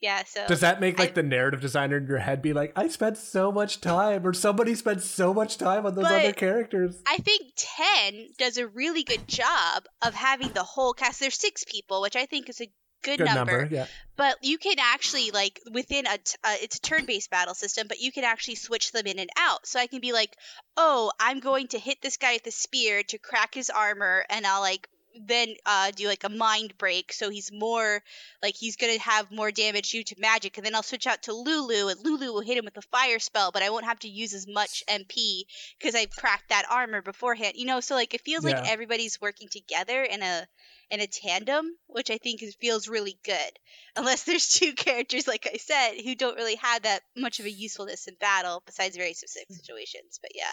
B: yeah. So
A: Does that make like
B: I-
A: the narrative designer in your head be like, I spent so much time, or somebody spent so much time on those other characters?
B: I think ten does a really good job of having the whole cast. There's six people, which I think is a good,
A: Good
B: number.
A: number, yeah.
B: But you can actually like within a t- uh, it's a turn-based battle system, but you can actually switch them in and out. So I can be like, oh, I'm going to hit this guy with the spear to crack his armor, and I'll like then uh, do like a mind break, so he's more like he's gonna have more damage due to magic, and then I'll switch out to Lulu, and Lulu will hit him with a fire spell, but I won't have to use as much MP because I've cracked that armor beforehand. You know, so like it feels
A: Yeah.
B: like everybody's working together in a in a tandem, which I think is, feels really good. Unless there's two characters, like I said, who don't really have that much of a usefulness in battle, besides very specific situations. But yeah,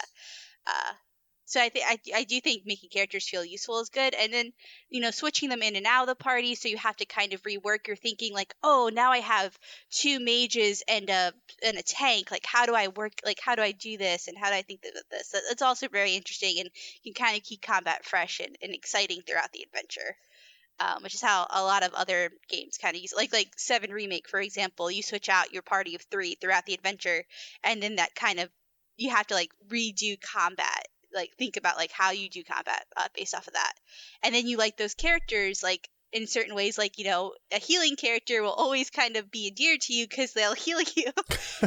B: uh, so I think I do think making characters feel useful is good, and then you know switching them in and out of the party, so you have to kind of rework your thinking. Like, oh, now I have two mages and a and a tank. Like, how do I work? Like, how do I do this? And how do I think that this? It's also very interesting, and you can kind of keep combat fresh and, and exciting throughout the adventure um, which is how a lot of other games kind of use like like seven remake for example you switch out your party of three throughout the adventure and then that kind of you have to like redo combat like think about like how you do combat uh, based off of that and then you like those characters like in certain ways like you know a healing character will always kind of be endeared to you because they'll heal you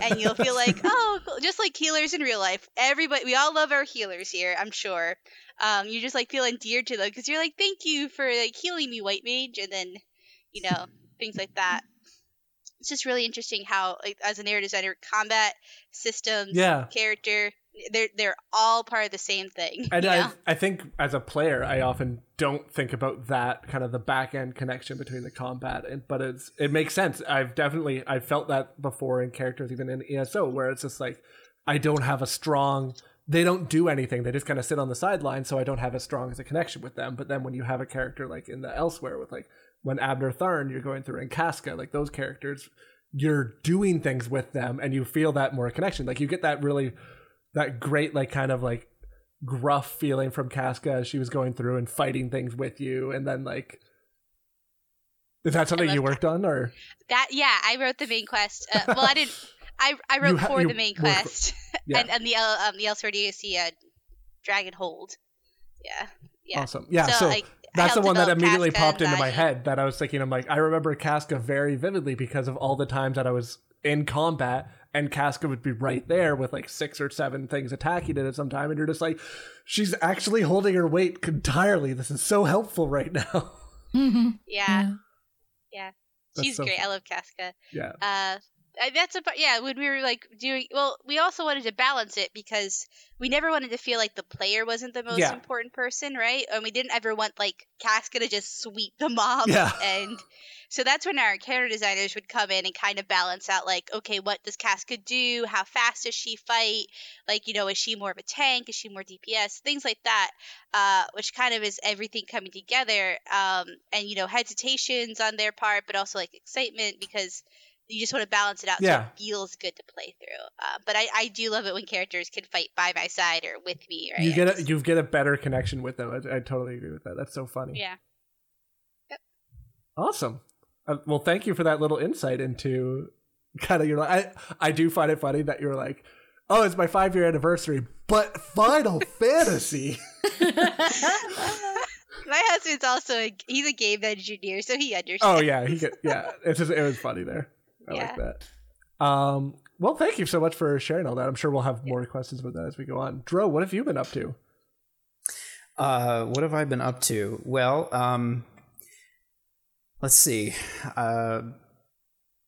B: and you'll feel like oh cool. just like healers in real life everybody we all love our healers here i'm sure um, you just like feel endeared to them because you're like, thank you for like healing me, white mage, and then, you know, things like that. It's just really interesting how, like, as a narrative designer, combat systems,
A: Yeah.
B: character, they're they're all part of the same thing.
A: And I? I think as a player, I often don't think about that kind of the back end connection between the combat, and but it's it makes sense. I've definitely I felt that before in characters, even in ESO, where it's just like I don't have a strong. They don't do anything. They just kind of sit on the sideline, so I don't have as strong as a connection with them. But then when you have a character like in the Elsweyr with like when Abnur Tharn, you're going through in Casca, like those characters, you're doing things with them, and you feel that more connection. Like you get that really that great like kind of like gruff feeling from Casca as she was going through and fighting things with you, and then like. Is that something you worked on, or
B: that yeah, I wrote the main quest. Uh, well, I didn't. I, I wrote
A: ha-
B: for the main
A: worked for-
B: quest
A: yeah,
B: and and the L, um the Elsweyr DLC uh, Dragonhold. Yeah, yeah.
A: awesome, yeah. So,
B: like, I
A: that's the one that immediately
B: Casca
A: popped into my head. That I was thinking, I'm like, I remember Casca very vividly because of all the times that I was in combat, and Casca would be right there with like six or seven things attacking it at some time, and you're just like, she's actually holding her weight entirely. This is so helpful right now.
E: Mm-hmm.
B: Yeah,
A: That's
B: she's
A: so
B: great. I love Casca.
A: yeah,
B: Uh, That's about yeah. When we were like doing well, we also wanted to balance it because we never wanted to feel like the player wasn't the most
A: Yeah.
B: important person, right? And we didn't ever want like Casca to just sweep the mob.
A: Yeah.
B: And so that's when our character designers would come in and kind of balance out like, okay, what does Casca do? How fast does she fight? Like, you know, is she more of a tank? Is she more DPS? Things like that. Uh, which kind of is everything coming together. Um, and you know, hesitations on their part, but also like excitement because you just want to balance it out so
A: Yeah.
B: it feels good to play through. Uh, but I, I do love it when characters can fight by my side or with me. Right?
A: You get a, you get a better connection with them. I, I totally agree with that. That's so funny.
B: yeah.
A: Awesome. Uh, well, thank you for that little insight into kind of your. I I do find it funny that you're like, oh, it's my five year anniversary, but Final Fantasy.
B: My husband's also a, he's a game engineer, so he understands.
A: Oh yeah, he could. Yeah, it's just, it was funny there. I like that. Um. Well, thank you so much for sharing all that. I'm sure we'll have more questions about that as we go on. Dro, what have you been up to?
C: Uh, what have I been up to? Well, um, let's see. Uh,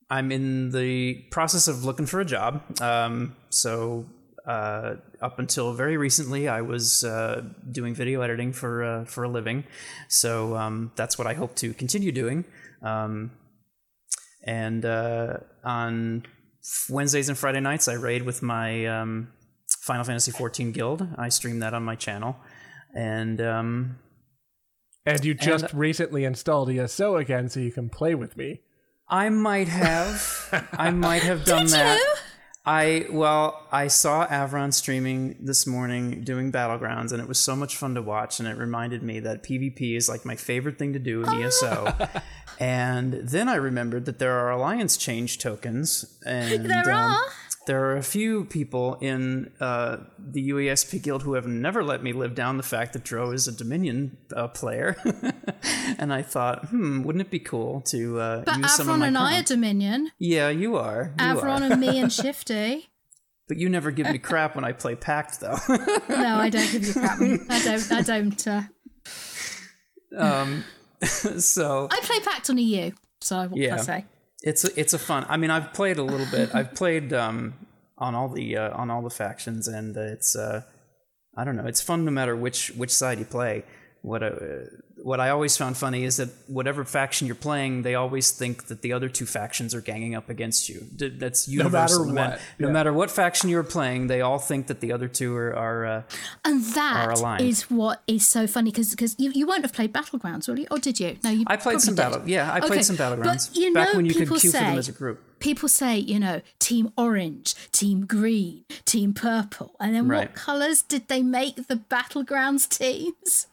C: I'm in the process of looking for a job. Um, so uh, up until very recently, I was uh, doing video editing for uh, for a living. So um, that's what I hope to continue doing. Um, and uh, on Wednesdays and Friday nights, I raid with my um, Final Fantasy XIV guild. I stream that on my channel, and um,
A: And you just
C: And-
A: recently installed ESO again, so you can play with me.
C: I might have, I might have done
E: Did
C: that.
E: you?
C: I well, I saw Avron streaming this morning doing battlegrounds, and it was so much fun to watch. And it reminded me that PvP is like my favorite thing to do in ESO. and then I remembered that there are alliance change tokens, and
E: There
C: um,
E: are.
C: there are a few people in uh, the UESP guild who have never let me live down the fact that Dro is a Dominion uh, player. and I thought, hmm, wouldn't it be cool to uh,
E: But
C: use some of
E: Avron
C: my
E: and I are? Dominion.
C: Yeah, you are. You
E: Avron
C: are.
E: and me and Shifty.
C: But you never give me crap when I play Pact, though.
E: No, I don't give you crap. I don't. I don't. Uh,
C: um, so
E: I play Pact on EU. So what can
C: Yeah.
E: I say?
C: it's a, it's a fun. I mean, I've played a little bit. I've played um, on all the uh, on all the factions, and it's uh, I don't know. It's fun no matter which which side you play. What uh, what I always found funny is that whatever faction you're playing, they always think that the other two factions are ganging up against you. That's universal.
A: matter what,
C: no
A: yeah.
C: matter what faction you're playing, they all think that the other two are. are uh,
E: And that
C: Are aligned.
E: is what is so funny because you, you won't have played Battlegrounds, will you? Or did you? No, you.
C: I played some
E: probably
C: battle. Yeah, I played some battlegrounds
E: but you
C: back
E: know
C: when you could
E: people
C: queue for them
E: say-
C: as a group.
E: People say, you know, Team Orange, Team Green, Team Purple, and then
C: Right.
E: what colours did they make the Battlegrounds teams?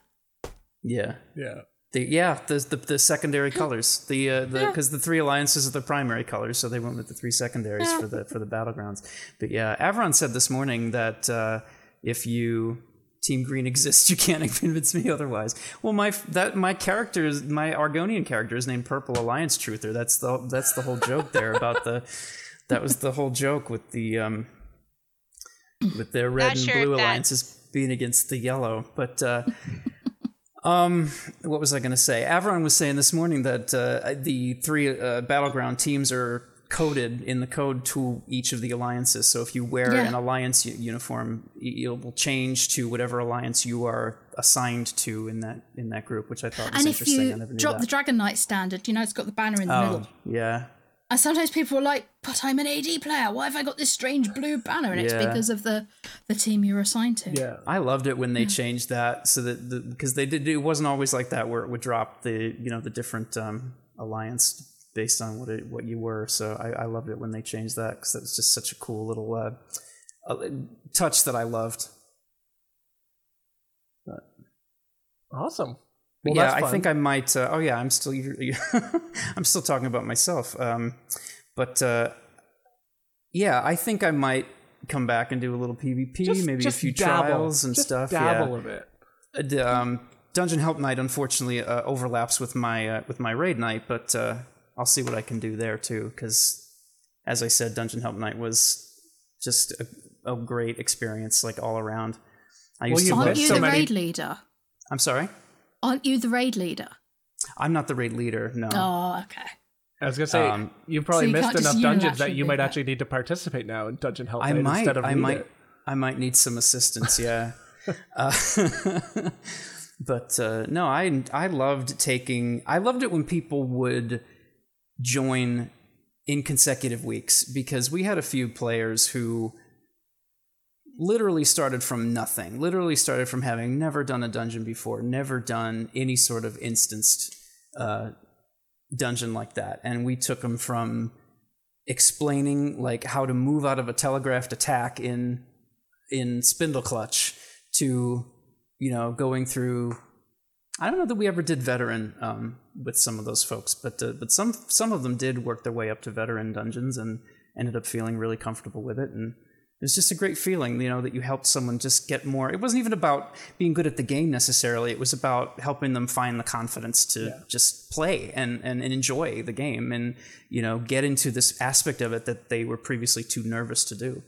C: Yeah.
A: Yeah.
C: The, yeah, the, the the secondary colors, the uh, the because the three alliances are the primary colors, so they went with the three secondaries for the for the battlegrounds. But yeah, Avron said this morning that uh, if you Team Green exists, you can't convince me otherwise. Well, my that my character is my Argonian character is named Purple Alliance Truther. That's the that's the whole joke there about the that was the whole joke with the um with their red
B: Not
C: and
B: sure
C: blue alliances being against the yellow, but. uh um, what was I going to say? Avron was saying this morning that uh, the three uh, battleground teams are coded in the code to each of the alliances. So if you wear
E: Yeah.
C: an alliance uniform, it will change to whatever alliance you are assigned to in that in that group, which I thought was
E: And if
C: interesting. I
E: you
C: never knew
E: drop
C: that.
E: the Dragon Knight standard, you know, it's got the banner in the middle.
C: oh, yeah.
E: And sometimes people are like, but I'm an AD player. Why have I got this strange blue banner? And it's because of the, the team you're assigned to.
A: Yeah.
C: I loved it when they changed that so that the, because they did it wasn't always like that where it would drop the you know the different um, alliance based on what it, what you were. So I, I loved it when they changed that because that was just such a cool little uh, uh, touch that I loved. But. Awesome.
A: Well,
C: yeah, I think I might. Uh, oh yeah, I'm still I'm still talking about myself. Um, but uh, yeah, I think I might come back and do a little PvP,
A: Just-
C: maybe
A: just
C: a few
A: dabble.
C: trials and
A: Just
C: stuff.
A: Dabble
C: yeah.
A: a bit.
C: Uh, um, Dungeon Help Night unfortunately uh, overlaps with my uh, with my raid night, but uh, I'll see what I can do there too. Because as I said, Dungeon Help Night was just a, a great experience, like all around. I used
A: Well,
C: to.
E: Aren't you
A: so
E: the
A: many-
E: raid leader?
C: I'm sorry,
E: Aren't you the raid leader?
C: I'm not the raid leader. No,
E: Oh, okay.
A: I was gonna say
C: Um,
A: you've probably
E: So you
A: missed
E: can't
A: enough dungeons that you might
E: that.
A: actually need to participate now in Dungeon Help
C: I
A: Night
C: might,
A: instead of
C: I might,
A: it.
C: I might need some assistance. Yeah, uh, but uh, no, I I loved taking. I loved it when people would join in consecutive weeks because we had a few players who literally started from nothing. Literally started from having never done a dungeon before, never done any sort of instanced uh, dungeon like that, and we took them from explaining like how to move out of a telegraphed attack in in Spindleclutch to you know going through. I don't know that we ever did veteran um, with some of those folks, but uh, but some some of them did work their way up to veteran dungeons and ended up feeling really comfortable with it and it was just a great feeling, you know, that you helped someone just get more. It wasn't even about being good at the game necessarily. It was about helping them find the confidence to just play and, and, and enjoy the game and, you know, get into this aspect of it that they were previously too nervous to do.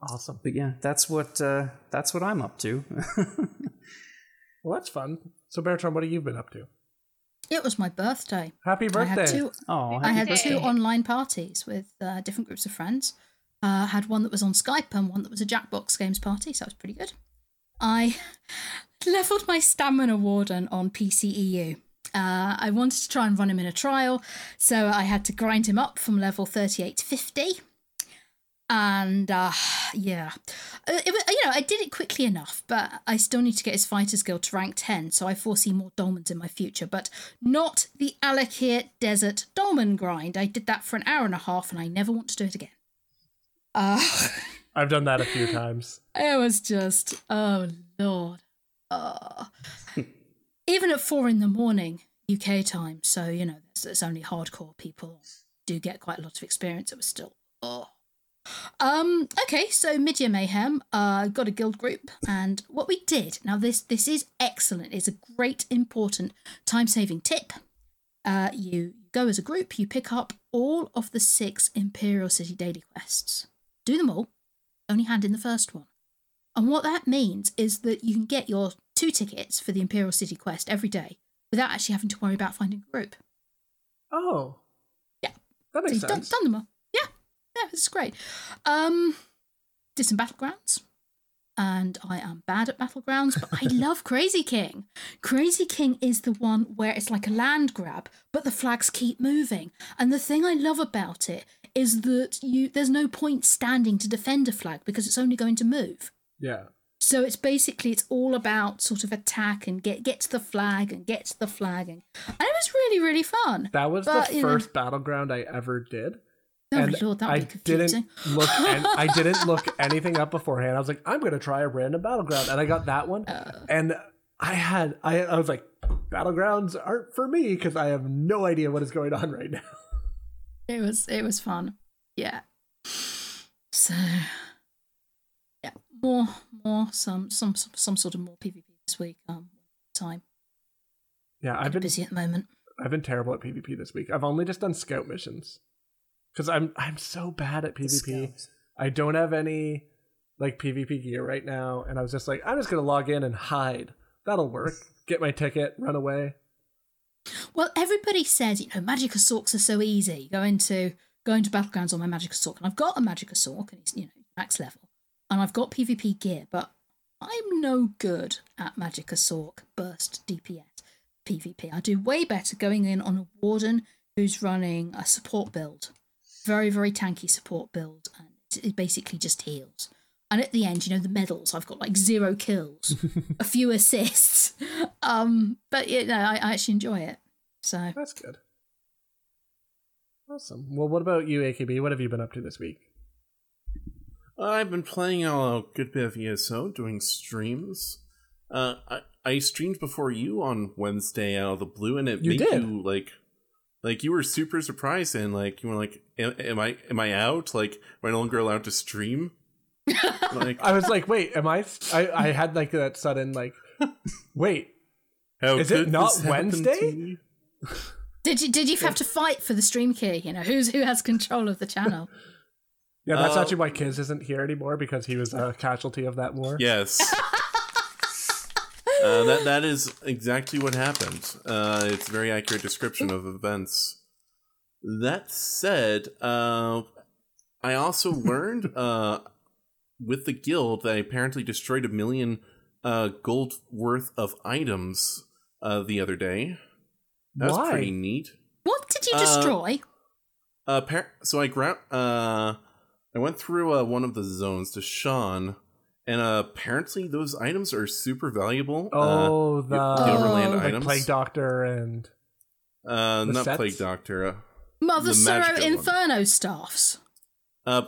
A: Awesome.
C: But yeah, that's what uh, that's what I'm up to.
A: Well, that's fun. So Baratron, what have you been up to?
E: It was my birthday.
A: Happy
E: I
A: birthday!
E: had two.
C: oh,
E: I had
C: birthday.
E: two online parties with uh, different groups of friends. Uh, had one that was on Skype and one that was a Jackbox Games party, so that was pretty good. I leveled my stamina warden on PCEU. Uh, I wanted to try and run him in a trial, so I had to grind him up from level 38 to 50. And uh, yeah, Uh, it, you know, I did it quickly enough, but I still need to get his fighter skill to rank 10, so I foresee more dolmens in my future, but not the Alik'r Desert Dolmen grind. I did that for an hour and a half, and I never want to do it again. Uh,
A: I've done that a few times.
E: it was just, oh lord. Uh, even at four in the morning UK time, so you know, it's, it's only hardcore people do get quite a lot of experience. It was still, oh. Um. Okay. So Midyear Mayhem. Uh. Got a guild group, and what we did. Now this this is excellent. It's a great important time saving tip. Uh. You go as a group. You pick up all of the six Imperial City daily quests. Do them all. Only hand in the first one. And what that means is that you can get your two tickets for the Imperial City quest every day without actually having to worry about finding a group.
A: Oh,
E: Yeah.
A: that
E: So
A: makes
E: done,
A: sense.
E: done them all. Yeah, it's great. Um, did some battlegrounds, and I am bad at battlegrounds, but I love Crazy King. Crazy King is the one where it's like a land grab, but the flags keep moving. And the thing I love about it is that you there's no point standing to defend a flag because it's only going to move.
A: Yeah.
E: So it's basically it's all about sort of attack and get get to the flag and get to the flag and, and it was really really fun.
A: That was
E: But,
A: the
E: you know-
A: first battleground I ever did.
E: Oh
A: and I
E: would be confusing.
A: didn't look. I didn't look anything up beforehand. I was like, I'm gonna try a random battleground, and I got that one.
E: Uh.
A: and I had, I, I was like, battlegrounds aren't for me because I have no idea what is going on right now.
E: It was it was fun. Yeah. So yeah, more more some some some, some sort of more PvP this week. Um, time.
A: Yeah, I've been
E: busy at the moment.
A: I've been terrible at PvP this week. I've only just done scout missions because I'm I'm so bad at PvP. I don't have any like PvP gear right now, and I was just like, I'm just gonna log in and hide. That'll work. Get my ticket, run away.
E: Well, everybody says you know Magic Assaults are so easy. Go into go into battlegrounds on my Magic Assault, and I've got a Magic Assault, and it's you know max level, and I've got PvP gear, but I'm no good at Magic Assault burst DPS PvP. I do way better going in on a Warden who's running a support build, very very tanky support build, and it- it basically just heals. And at the end, you know, the medals, I've got like zero kills, a few assists. Um, but you know, I, I actually enjoy it. So
A: That's good. Awesome. Well, what about you, AKB? What have you been up to this week?
D: I've been playing a good bit of ESO, doing streams. Uh, I, I streamed before you on Wednesday out of the blue, and it
A: You
D: made
A: did?
D: you like, like you were super surprised, and like you were like, "Am, am I am I out? Like, am I no longer allowed to stream?" like,
A: I was like, wait, am I? I, I had like that sudden like, wait,
D: how
A: Is it not
D: this happen to
A: Wednesday?
E: did you did you have to fight for the stream key? You know, who's who has control of the channel?
A: yeah, that's
D: Uh,
A: actually why Kiz isn't here anymore because he was a casualty of that war.
D: Yes. Uh, that that is exactly what happened. Uh, it's a very accurate description of events. That said, uh, I also learned uh, with the guild that I apparently destroyed a million uh, gold worth of items uh, the other day. That was pretty neat.
E: What did you
D: Uh,
E: destroy?
D: Uh, par- so I gra- uh, I went through uh, one of the zones Deshaan, and uh, apparently those items are super valuable.
A: Oh, the,
D: the overland
A: like
D: items.
A: Plague Doctor and
D: uh, uh,
A: the
D: not
A: sets?
D: Plague Doctor. Uh,
E: Mother
D: the
E: Sorrow
D: magical one.
E: Inferno staffs.
D: uh,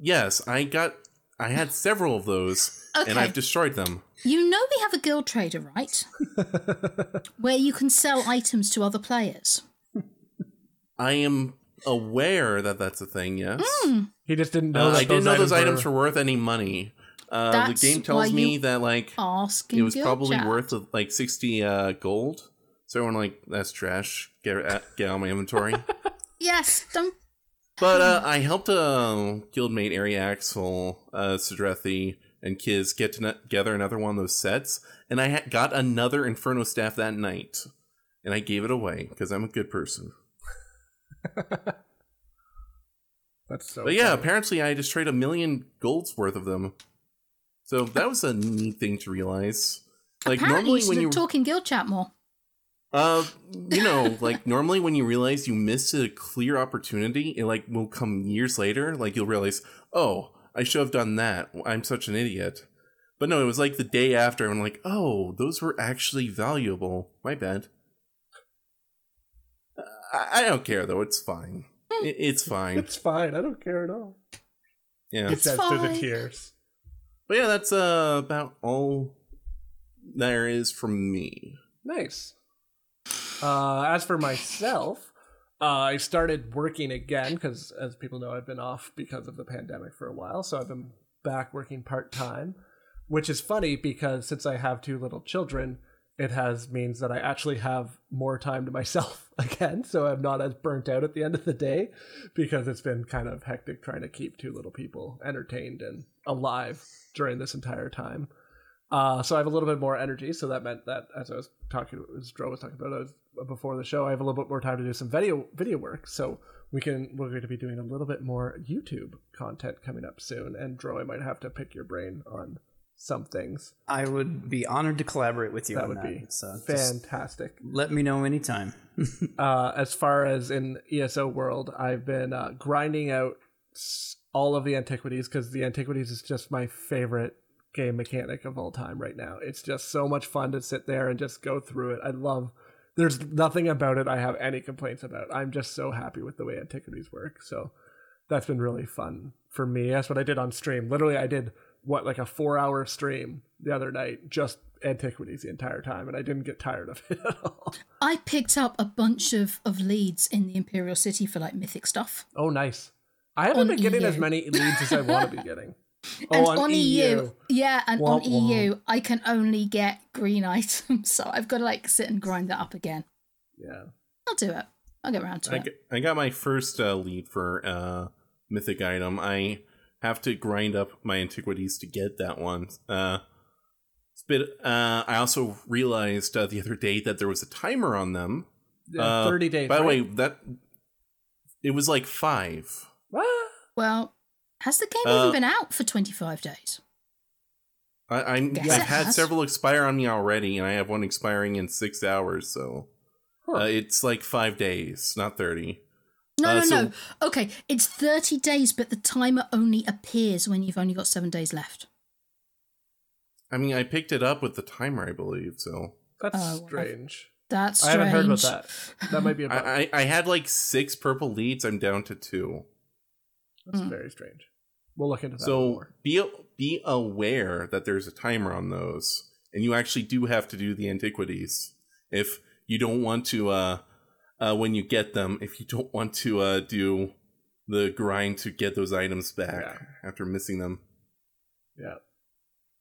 D: yes, I got. I had several of those,
E: Okay.
D: and I've destroyed them.
E: You know we have a guild trader, right? Where you can sell items to other players.
D: I am aware that that's a thing. Yes,
A: he just didn't know.
D: uh,
A: that
D: I didn't know those items
A: were
D: were worth any money. Uh,
E: That's
D: the game tells me that like it was probably
E: chat.
D: worth like 60 uh, gold so everyone like that's trash get uh, get out of my inventory
E: Yes, don't.
D: but uh, i helped uh, guildmate ari axel uh, Sidrethi, and kids get together another one of those sets and i ha- got another inferno staff that night and i gave it away because i'm a good person
A: That's so.
D: but yeah
A: funny.
D: apparently i just destroyed a million golds worth of them so that was a neat thing to realize like
E: Apparently,
D: normally
E: you
D: when
E: should
D: you
E: have talk in guild chat more.
D: Uh, you know, like normally when you realize you missed a clear opportunity, it like will come years later. Like you'll realize, oh, I should have done that. I'm such an idiot. But no, it was like the day after. I'm like, oh, those were actually valuable. My bad. I, I don't care though. It's fine. It, it's fine.
A: it's fine. I don't care at all.
D: Yeah.
A: He
E: It's
A: says through the
E: fine.
A: tears.
D: But yeah, that's uh about all there is from me.
A: Nice. Uh, as for myself, uh, I started working again because, as people know, I've been off because of the pandemic for a while. So I've been back working part time, which is funny because since I have two little children, it has means that I actually have more time to myself again. So I'm not as burnt out at the end of the day because it's been kind of hectic trying to keep two little people entertained and alive during this entire time. Uh, so I have a little bit more energy. So that meant that as I was talking, as Dro was talking about, was, before the show, I have a little bit more time to do some video video work. So we can we're going to be doing a little bit more YouTube content coming up soon. And Dro, I might have to pick your brain on some things.
C: I would be honored to collaborate with you
A: That
C: on
A: would
C: that.
A: be
C: so
A: fantastic.
C: let me know anytime.
A: uh, as far as in ESO world, I've been uh, grinding out all of the antiquities because the antiquities is just my favorite game mechanic of all time right now. It's just so much fun to sit there and just go through it. I love. There's nothing about it I have any complaints about. I'm just so happy with the way antiquities work. So that's been really fun for me. That's what I did on stream. Literally, I did what like a four hour stream the other night, just antiquities the entire time, and I didn't get tired of it at all.
E: I picked up a bunch of, of leads in the Imperial City for like mythic stuff.
A: Oh, nice. I haven't been getting as many leads as I want to be getting. Oh,
E: and
A: on,
E: on,
A: EU.
E: EU, yeah, and on
A: Womp womp.
E: EU, I can only get green items, so I've got to like sit and grind that up again.
A: Yeah.
E: I'll do it. I'll get around to
D: I,
E: it.
D: g- I got my first uh, lead for uh, mythic item. I have to grind up my antiquities to get that one. Uh, it's a bit, uh, I also realized uh, the other day that there was a timer on them.
A: Yeah,
D: Uh,
A: 30 days.
D: By the way, that it was like five.
A: What?
E: Well, has the game
D: Uh,
E: even been out for 25 days?
D: I, I'm,
E: Guess
D: I've
E: it
D: had
E: has.
D: several expire on me already, and I have one expiring in six hours. So
A: Huh.
D: uh, it's like five days, not thirty.
E: No,
D: uh,
E: no,
D: so-
E: no. Okay, it's 30 days, but the timer only appears when you've only got seven days left.
D: I mean, I picked it up with the timer, I believe. So
A: That's
E: Oh, well,
A: strange.
E: That's strange.
A: I haven't heard about that. That might be a bug.
D: I, I, I had like six purple leads. I'm down to two.
A: That's
E: Mm.
A: very strange. We'll look into that
D: So
A: more.
D: be be aware that there's a timer on those, and you actually do have to do the antiquities if you don't want to. Uh, uh, when you get them, if you don't want to uh, do the grind to get those items back
A: Yeah.
D: after missing them.
A: Yeah.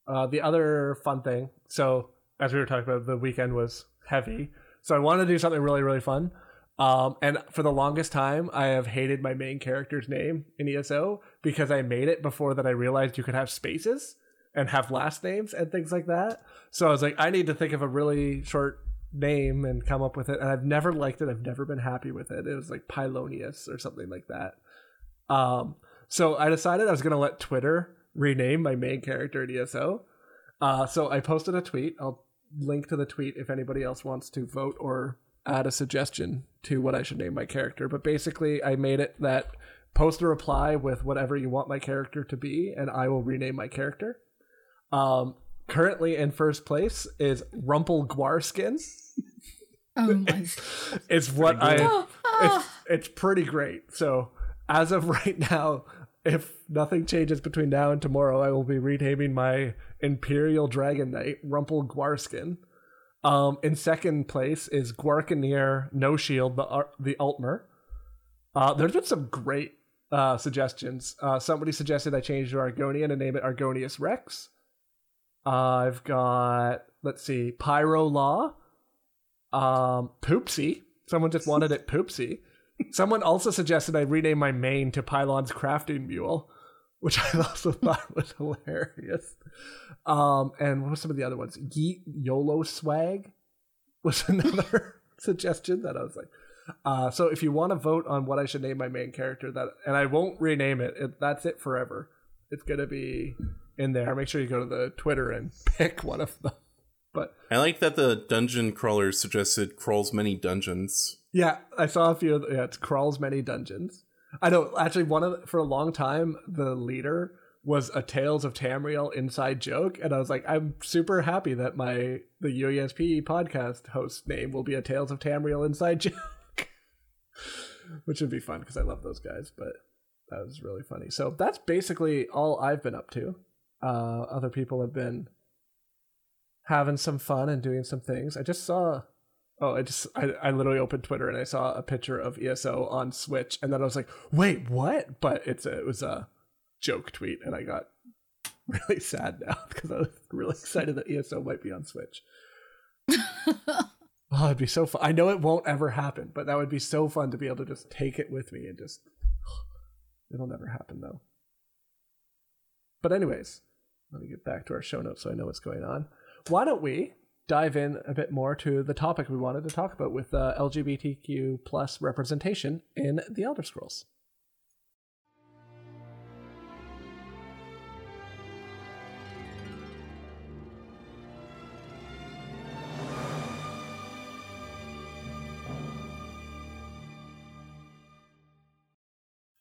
A: Uh, the other fun thing. So as we were talking about, the weekend was heavy. So I wanted to do something really, really fun. Um, and for the longest time, I have hated my main character's name in ESO because I made it before that I realized you could have spaces. and have last names and things like that. So I was like, I need to think of a really short name and come up with it. And I've never liked it. I've never been happy with it. It was like Pylonius or something like that. Um, so I decided I was going to let Twitter rename my main character in ESO. Uh, so I posted a tweet. I'll link to the tweet if anybody else wants to vote or add a suggestion to what I should name my character. But basically, I made it that post a reply with whatever you want my character to be, and I will rename my character. Um, currently in first place is Rumple Guarskin.
E: Oh my.
A: It's what I.
E: Oh,
A: It's it's pretty great. So as of right now, if nothing changes between now and tomorrow, I will be renaming my Imperial Dragon Knight Rumple Guarskin. Um, in second place is Guarcaneer No Shield, the Ar- the Altmer. Uh, there's been some great uh, suggestions. Uh, somebody suggested I change to Argonian and name it Argonius Rex. I've got let's see, Pyro Law, um, Poopsie. Someone just wanted it Poopsie. Someone also suggested I rename my main to Pylon's Crafting Mule, which I also thought was hilarious. Um, and what were some of the other ones? Yeet YOLO Swag was another suggestion that I was like, uh, so if you want to vote on what I should name my main character, that and I won't rename it, it that's it forever. It's gonna be in there. Make sure you go to the Twitter and pick one of them. But
D: I like that the dungeon crawler suggested crawls many dungeons.
A: Yeah, I saw a few. Of the, yeah, it's crawls many dungeons. I know. Actually, one of the, for a long time, the leader was a Tales of Tamriel inside joke, and I was like, I'm super happy that my the UESP podcast host name will be a Tales of Tamriel inside joke, which would be fun because I love those guys. But that was really funny. So that's basically all I've been up to. Uh, other people have been having some fun and doing some things. I just saw Oh, I just I, I literally opened Twitter and I saw a picture of ESO on Switch, and then I was like, "Wait, what?" But it's a, it was a joke tweet, and I got really sad now because I was really excited that ESO might be on Switch. oh, it'd be so fun. I know it won't ever happen, but that would be so fun to be able to just take it with me and just. It'll never happen though. But anyways, let me get back to our show notes so I know what's going on. Why don't we dive in a bit more to the topic we wanted to talk about with uh, LGBTQ plus representation in the Elder Scrolls.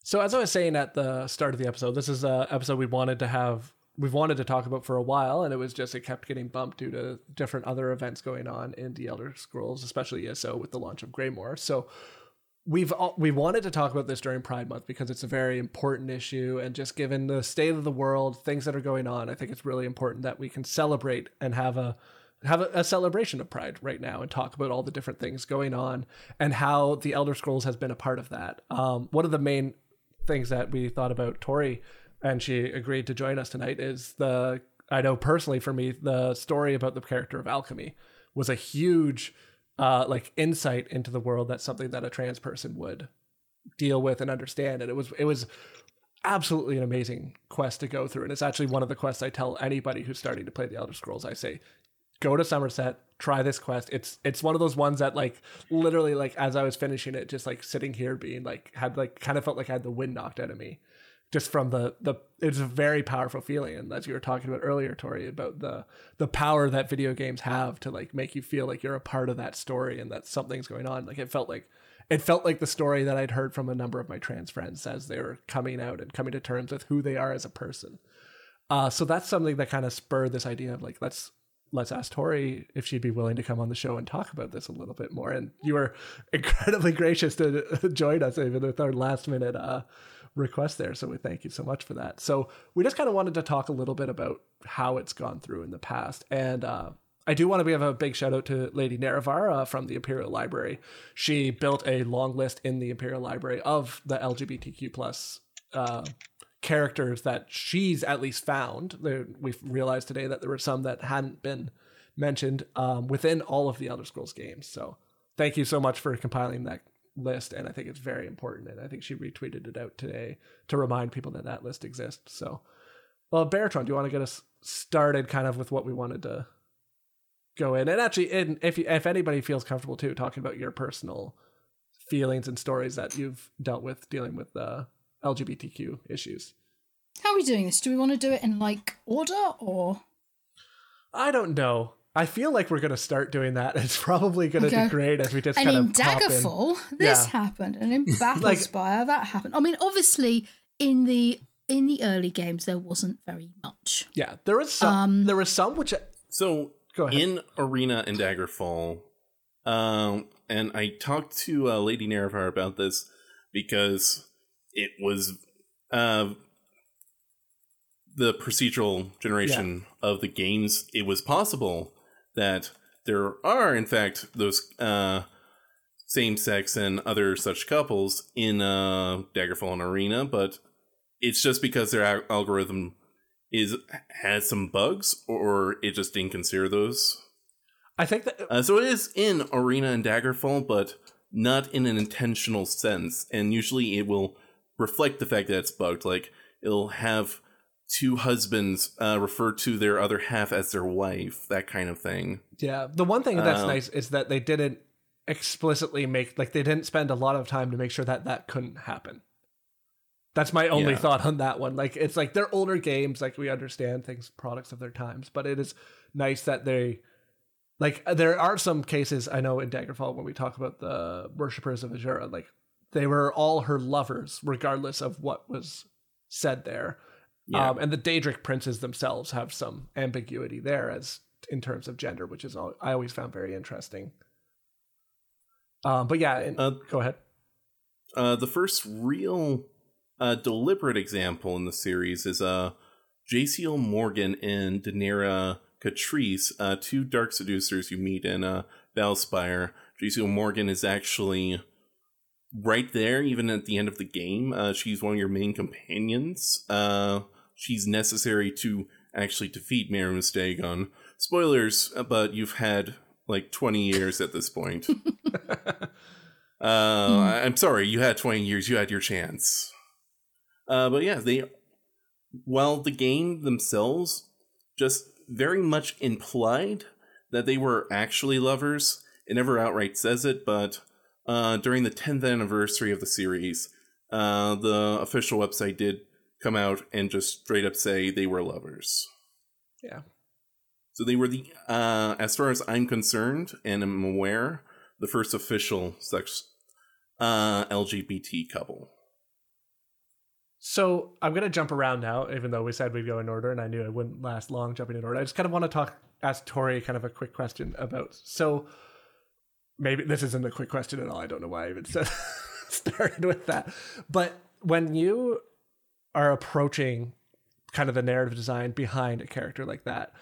A: So, as I was saying at the start of the episode, this is an episode we wanted to have we've wanted to talk about for a while, and it was just it kept getting bumped due to different other events going on in the Elder Scrolls, especially ESO with the launch of Greymoor. So we've we wanted to talk about this during Pride Month because it's a very important issue, and just given the state of the world, things that are going on, I think it's really important that we can celebrate and have a have a, a celebration of Pride right now and talk about all the different things going on and how the Elder Scrolls has been a part of that. Um, one of the main things that we thought about Tori and she agreed to join us tonight is the I know personally for me the story about the character of alchemy was a huge uh, like insight into the world that's something that a trans person would deal with and understand. And it was it was absolutely an amazing quest to go through. And it's actually one of the quests I tell anybody who's starting to play the Elder Scrolls. I say go to Summerset try this quest. It's it's one of those ones that like literally like as I was finishing it just like sitting here being like had like kind of felt like I had the wind knocked out of me just from the the it's a very powerful feeling and as you were talking about earlier tori about the the power that video games have to like make you feel like you're a part of that story and that something's going on like it felt like it felt like the story that i'd heard from a number of my trans friends as they were coming out and coming to terms with who they are as a person uh, so that's something that kind of spurred this idea of like let's let's ask Tori if she'd be willing to come on the show and talk about this a little bit more. And you were incredibly gracious to join us even with our last minute uh, request there. So we thank you so much for that. So we just kind of wanted to talk a little bit about how it's gone through in the past. And uh, I do want to give a big shout out to Lady Nerevar uh, from the Imperial Library. She built a long list in the Imperial Library of the LGBTQ plus uh, characters that she's at least found. We've realized today that there were some that hadn't been mentioned um, within all of the Elder Scrolls games. So thank you so much for compiling that list and i think it's very important and i think she retweeted it out today to remind people that that list exists so well Baratron, do you want to get us started kind of with what we wanted to go in. And actually, and if you, if anybody feels comfortable too, talking about your personal feelings and stories that you've dealt with dealing with uh, LGBTQ issues.
E: How are we doing this? Do we want to do it in like order or?
A: I don't know. I feel like we're going to start doing that. It's probably going to
E: Okay.
A: be great as we just
E: And
A: kind
E: in
A: of pop in.
E: Daggerfall, this
A: Yeah.
E: happened, and in Battlespire, that happened. I mean, obviously, in the in the early games, there wasn't very much.
A: Yeah, there was some.
E: Um,
A: there was some which.
D: So
A: Go ahead.
D: in Arena and Daggerfall, um, and I talked to uh, Lady Nerevar about this because it was uh, the procedural generation of the games. It was possible that there are, in fact, those uh, same-sex and other such couples in uh, Daggerfall and Arena, but it's just because their algorithm is has some bugs or it just didn't consider those.
A: I think that
D: Uh, so it is in Arena and Daggerfall, but not in an intentional sense. And usually it will reflect the fact that it's bugged. Like it'll have two husbands uh, refer to their other half as their wife, that kind of thing.
A: Yeah, the one thing that's
D: Um,
A: nice is that they didn't explicitly make like they didn't spend a lot of time to make sure that that couldn't happen. That's my only
D: Yeah.
A: thought on that one. Like it's like they're older games, like we understand things products of their times, but it is nice that they like there are some cases I know in Daggerfall when we talk about the worshippers of Azura, like they were all her lovers regardless of what was said there.
D: Yeah.
A: Um, and the Daedric princes themselves have some ambiguity there as in terms of gender, which is all, I always found very interesting. Um, but yeah, and,
D: Uh,
A: go ahead.
D: Uh, the first real uh, deliberate example in the series is uh, Jaciel Morgan and Daenerys Catrice, uh, two dark seducers you meet in uh, Battlespire. Jaciel Morgan is actually right there, even at the end of the game. Uh, she's one of your main companions. Uh, she's necessary to actually defeat Mehrunes Dagon. Spoilers, but you've had like 20 years at this point. Uh, I- I'm sorry, you had 20 years, you had your chance. Uh, but yeah, they, while the game themselves just very much implied that they were actually lovers, it never outright says it, but uh, during the 10th anniversary of the series, uh, the official website did come out and just straight up say they were lovers.
A: Yeah.
D: So they were the, uh, as far as I'm concerned and I'm aware, the first official sex uh, LGBT couple.
A: So I'm gonna jump around now, even though we said we'd go in order, and I knew it wouldn't last long jumping in order. I just kind of want to talk, ask Tori kind of a quick question about. So maybe this isn't a quick question at all. I don't know why I even said started with that. But when you are approaching kind of the narrative design behind a character like that,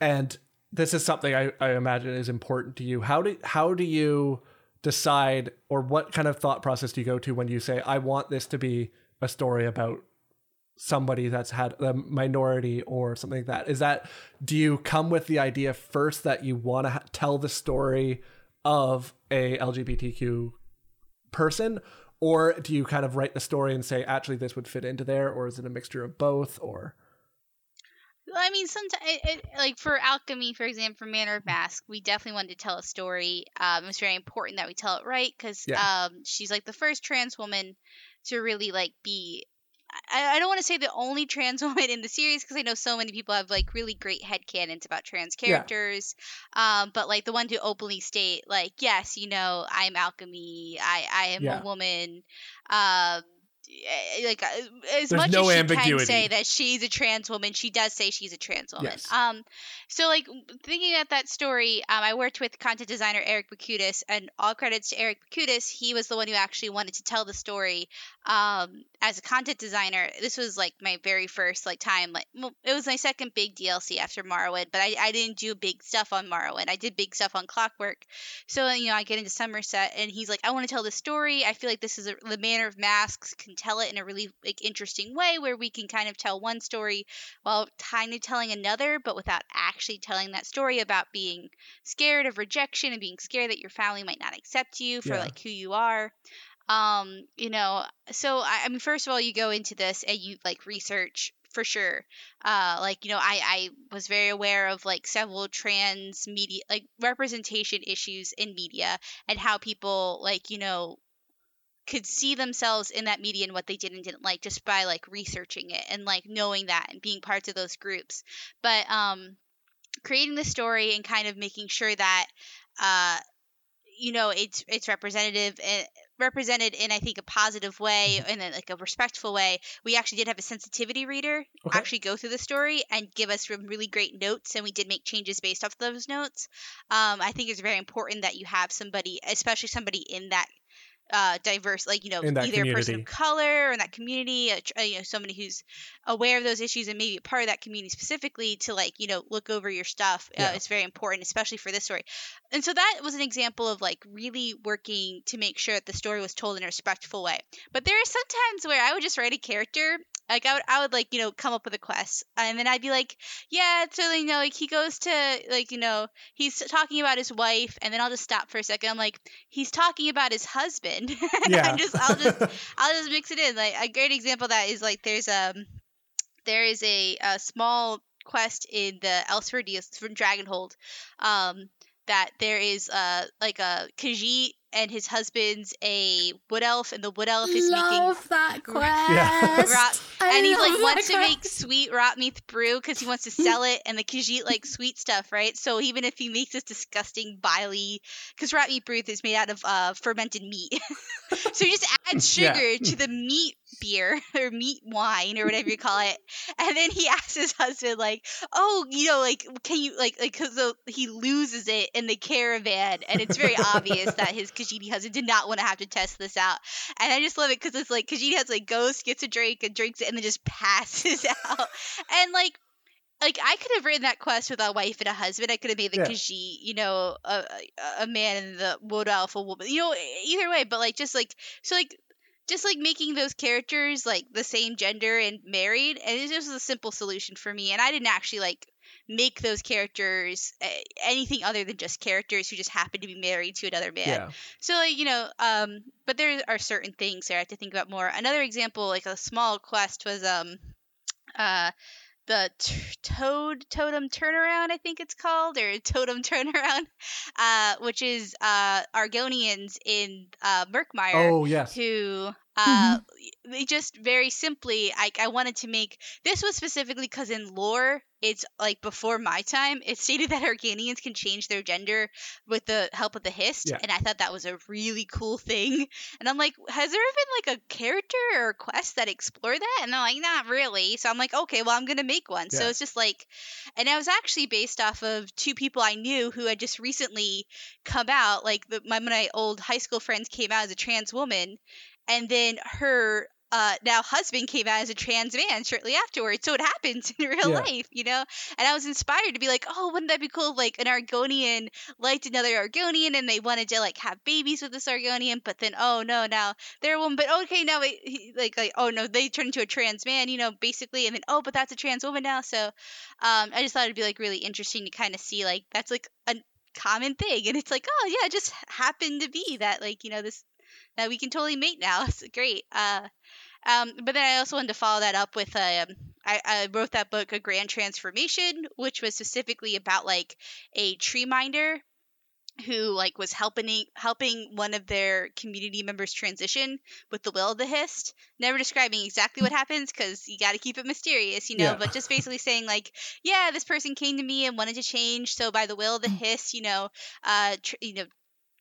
A: and this is something I, I imagine is important to you. How do how do you decide, or what kind of thought process do you go to when you say, "I want this to be a story about somebody that's had a minority or something like that? Is that do you come with the idea first that you want to ha- tell the story of a LGBTQ person, or do you kind of write the story and say, "Actually, this would fit into there," or is it a mixture of both? Or
B: Well, I mean, sometimes, it, it, like for alchemy, for example, for Manor of Mask, we definitely wanted to tell a story. Um, it's very important that we tell it right because
A: Yeah.
B: um, she's like the first trans woman to really like be. I, I don't want to say the only trans woman in the series because I know so many people have like really great headcanons about trans
A: Yeah.
B: characters. Um, but like the one to openly state, like, yes, you know, I'm alchemy. I I am
A: Yeah.
B: a woman. Um, like uh, as
A: There's
B: much
A: no
B: as she
A: ambiguity.
B: can say that she's a trans woman, she does say she's a trans woman.
A: Yes.
B: Um, so like thinking at that story, um, I worked with content designer Eric Bakutis, and all credits to Eric Bakutis. He was the one who actually wanted to tell the story. Um, as a content designer, this was like my very first like time. Like well, it was my second big DLC after Morrowind, but I, I didn't do big stuff on Morrowind. I did big stuff on Clockwork. So you know, I get into Summerset, and he's like, "I want to tell the story. I feel like this is a, the Manor of Masks can tell it in a really like interesting way, where we can kind of tell one story while kind of telling another, but without actually telling that story about being scared of rejection and being scared that your family might not accept you for
A: Yeah.
B: like who you are." Um, you know, so I, I mean, first of all, you go into this and you like research for sure. Uh, like you know, I I was very aware of like several trans media like representation issues in media and how people like you know could see themselves in that media and what they did and didn't like just by like researching it and like knowing that and being parts of those groups. But um creating the story and kind of making sure that uh you know it's it's representative and represented in I think a positive way and like a respectful way. We actually did have a sensitivity reader
A: Okay.
B: actually go through the story and give us some really great notes, and we did make changes based off those notes. Um, I think it's very important that you have somebody, especially somebody in that uh, diverse, like you know, either a person of color or in that community, a, uh, you know, somebody who's aware of those issues and maybe a part of that community specifically to like you know look over your stuff.
A: Yeah.
B: Uh, it's very important, especially for this story. And so that was an example of like really working to make sure that the story was told in a respectful way. But there are sometimes where I would just write a character. Like I would, I would like you know come up with a quest, and then I'd be like, yeah, so you know, like he goes to like you know he's talking about his wife, and then I'll just stop for a second. I'm like, he's talking about his husband. And
A: Yeah.
B: I'm just, I'll just, I'll just mix it in. Like a great example of that is like there's um, there is a, a small quest in the Elsweyr DS from Dragonhold, um, that there is uh like a Khajiit and his husband's a wood elf, and the wood elf is making
E: love that
A: Yeah.
E: quest.
B: rot, and he like
E: love
B: wants
E: that
B: to make sweet rot meat brew because he wants to sell it, and the Khajiit like sweet stuff, right? So even if he makes this disgusting biley, because rot meat brew is made out of uh, fermented meat, so he just adds
A: Yeah.
B: sugar to the meat beer or meat wine or whatever you call it, and then he asks his husband like, "Oh, you know, like can you like like 'cause he loses it in the caravan, and it's very obvious that his Khajiit husband did not want to have to test this out." And I just love it because it's like Khajiit has like goes, gets a drink, and drinks it, and then just passes out. And like, like I could have written that quest with a wife and a husband. I could have made the
A: Yeah.
B: Khajiit, you know, a, a, a man and the wood elf a woman. You know, either way. But like, just like so, like. Just like making those characters like the same gender and married, and it just was a simple solution for me. And I didn't actually like make those characters uh, anything other than just characters who just happen to be married to another man.
A: Yeah.
B: So like you know, um, but there are certain things there I have to think about more. Another example, like a small quest, was um, uh, the t- Toad Totem Turnaround, I think it's called, or Totem Turnaround, uh, which is uh Argonians in uh Murkmire
A: Oh yes.
B: who uh they just very simply I, I wanted to make this was specifically because in lore it's like before my time it stated that Argonians can change their gender with the help of the hist
A: Yeah.
B: and I thought that was a really cool thing. And I'm like has there been like a character or a quest that explore that? And they're like not really. So I'm like okay well I'm gonna make one. So it's just like and I was actually based off of two people I knew who had just recently come out like the, my, my old high school friends came out as a trans woman and then her uh, now husband came out as a trans man shortly afterwards. So it happens in real
A: Yeah.
B: life, you know. And I was inspired to be like, oh, wouldn't that be cool? If, like an Argonian liked another Argonian, and they wanted to like have babies with this Argonian, but then oh no, now they're a woman. But okay, now it, he- like like oh no, they turned into a trans man, you know, basically, and then oh, but that's a trans woman now. So um, I just thought it'd be like really interesting to kind of see like that's like a common thing, and it's like oh yeah, it just happened to be that like you know this that we can totally mate now. It's great. Uh, um, but then I also wanted to follow that up with um, I, I wrote that book, A Grand Transformation, which was specifically about like a tree minder who like was helping helping one of their community members transition with the will of the hist never describing exactly what happens because you got to keep it mysterious you know
A: Yeah.
B: but just basically saying like yeah this person came to me and wanted to change so by the will of the hist you know uh tr- you know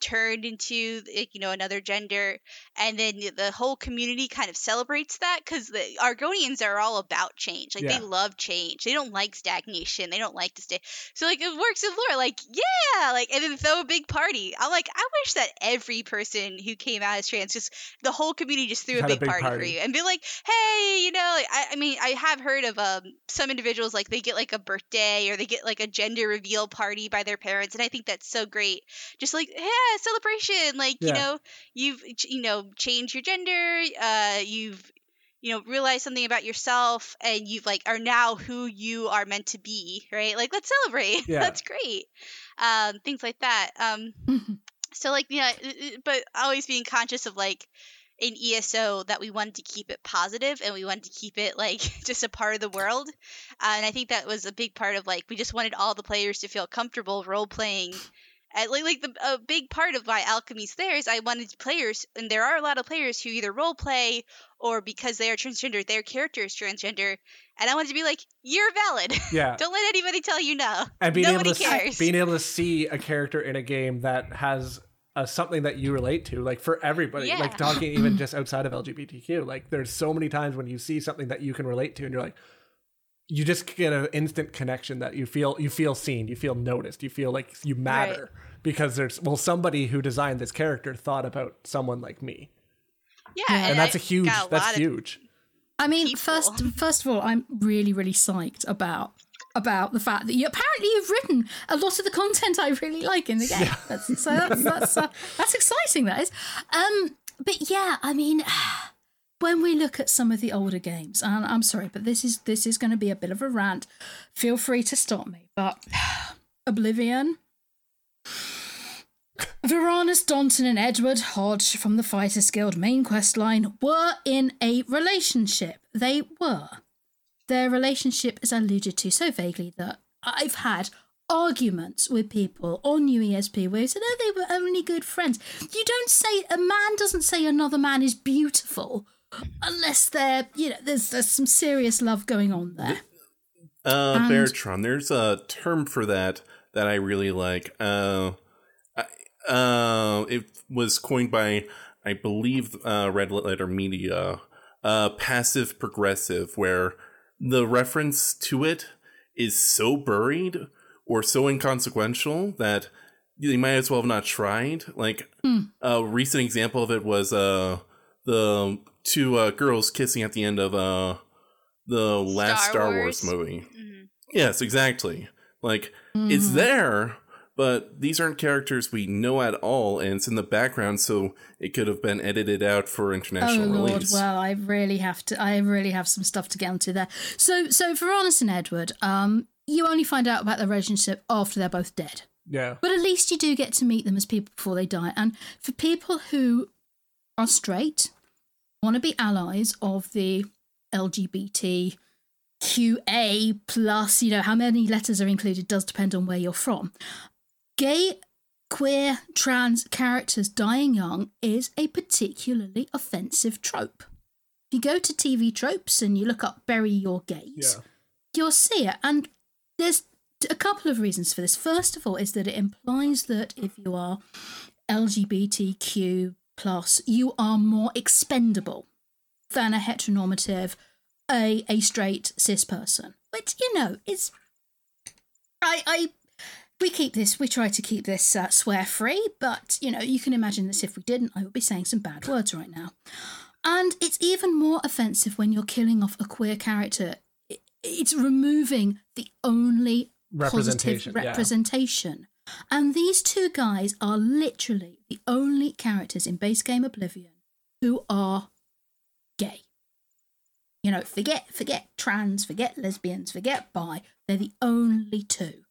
B: turned into you know another gender and then the- whole community kind of celebrates that because the argonians are all about change like
A: Yeah.
B: they love change they don't like stagnation they don't like to stay so like it works in lore like yeah like and then throw a big party i'm like i wish that every person who came out as trans just the whole community just threw a
A: Had a
B: big,
A: big
B: party, for you and be like hey you know like, I, I mean i have heard of um some individuals like they get like a birthday or they get like a gender reveal party by their parents and i think that's so great just like yeah celebration like you know you've you know changed your gender uh you've you know realized something about yourself and you've like are now who you are meant to be right like let's celebrate
A: Yeah.
B: that's great um things like that um so like yeah i- i- but always being conscious of like in ESO that we wanted to keep it positive and we wanted to keep it like just a part of the world. Uh, and I think that was a big part of like we just wanted all the players to feel comfortable role playing. Like, like the, a big part of why Alchemy's there is I wanted players, and there are a lot of players who either role play or because they are transgender, their character is transgender, and I wanted to be like, you're valid.
A: Yeah.
B: Don't let anybody tell you no.
A: and being
B: Nobody
A: able to
B: cares.
A: being able to see a character in a game that has uh, something that you relate to like for everybody
B: Yeah.
A: like talking even just outside of lgbtq like there's so many times when you see something that you can relate to and you're like you just get an instant connection that you feel you feel seen you feel noticed you feel like you matter because there's well somebody who designed this character thought about someone like me
B: yeah,
A: and that's
B: a
A: a huge that's huge
E: I mean,
B: people.
E: first first of all, I'm really really psyched about about the fact that you apparently you've written a lot of the content I really like in the game. That's, so that's that's uh, that's exciting. That is. Um, but yeah, I mean, when we look at some of the older games, and I'm sorry, but this is this is going to be a bit of a rant. Feel free to stop me, but Oblivion. Viranus Donton and Edward Hodge from the Fighters Guild main quest line were in a relationship. They were. Their relationship is alluded to so vaguely that I've had arguments with people on UESP where they said, oh, they were only good friends. You don't say, a man doesn't say another man is beautiful unless they're, you know, there's, there's some serious love going on there.
D: Uh,
E: And-
D: Bertram, there's a term for that that I really like. Uh, I- uh, it was coined by, I believe, uh, Red Letter Media, uh, passive progressive, where the reference to it is so buried or so inconsequential that they might as well have not tried. Like a recent example of it was uh the two uh, girls kissing at the end of uh the last
B: Star
D: Star
B: Wars?
D: Wars, movie.
B: Mhm.
D: Yes, exactly. Like it's there, but these aren't characters we know at all, and it's in the background, so it could have been edited out for
E: Oh
D: international
E: Lord!
D: release.
E: Well, I really have to. I really have some stuff to get onto there. So, so Viranus and Edward, um, you only find out about their relationship after they're both dead.
A: yeah
E: But at least you do get to meet them as people before they die. And for people who are straight, want to be allies of the LGBTQA plus, you know, how many letters are included does depend on where you're from. Gay, queer, trans characters dying young is a particularly offensive trope. If you go to TV tropes and you look up bury your gays,
A: yeah
E: you'll see it. And there's a couple of reasons for this. First of all, is that it implies that if you are LGBTQ plus, you are more expendable than a heteronormative, a a straight cis person. Which you know is, I I. We keep this. We try to keep this uh, swear free, but you know you can imagine this. If we didn't, I would be saying some bad words right now. And it's even more offensive when you're killing off a queer character. It's removing the only
A: Representation,
E: positive representation. And these two guys are literally the only characters in base game Oblivion who are gay. You know, forget forget trans, forget lesbians, forget bi. They're the only two.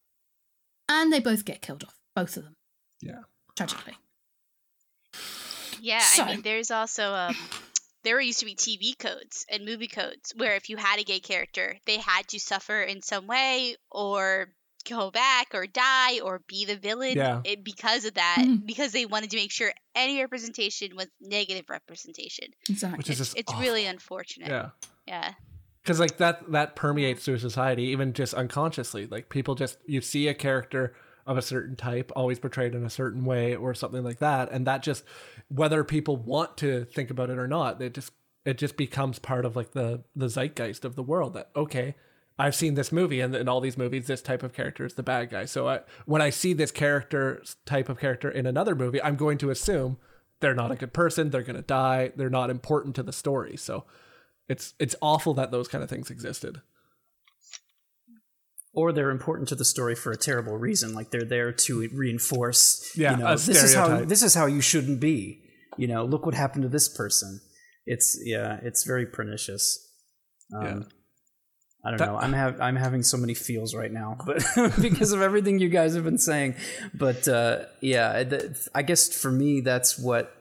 E: And they both get killed off, both of them,
A: yeah
E: tragically.
B: Yeah,
E: So-
B: I mean, there's also um, there used to be TV codes and movie codes where if you had a gay character, they had to suffer in some way or go back or die or be the villain
A: Yeah.
B: because of that
E: Mhm.
B: because they wanted to make sure any representation was negative representation
E: Exactly.
A: which is
B: it's,
A: just
B: it's
A: awful.
B: really unfortunate
A: yeah
B: yeah
A: because like that that permeates through society even just unconsciously like people just you see a character of a certain type always portrayed in a certain way or something like that and that just whether people want to think about it or not it just it just becomes part of like the the zeitgeist of the world that okay i've seen this movie and in all these movies this type of character is the bad guy. So I, when i see this character type of character in another movie i'm going to assume they're not a good person they're going to die they're not important to the story. So it's it's awful that those kind of things existed.
C: or they're important to the story for a terrible reason like they're there to reinforce
A: Yeah,
C: you know
A: a
C: this is how this is how you shouldn't be. You know look what happened to this person. It's yeah it's very pernicious. Um,
A: Yeah.
C: I don't
A: That-
C: know. I'm have I'm having so many feels right now, but because of everything you guys have been saying. But uh, yeah, I guess for me that's what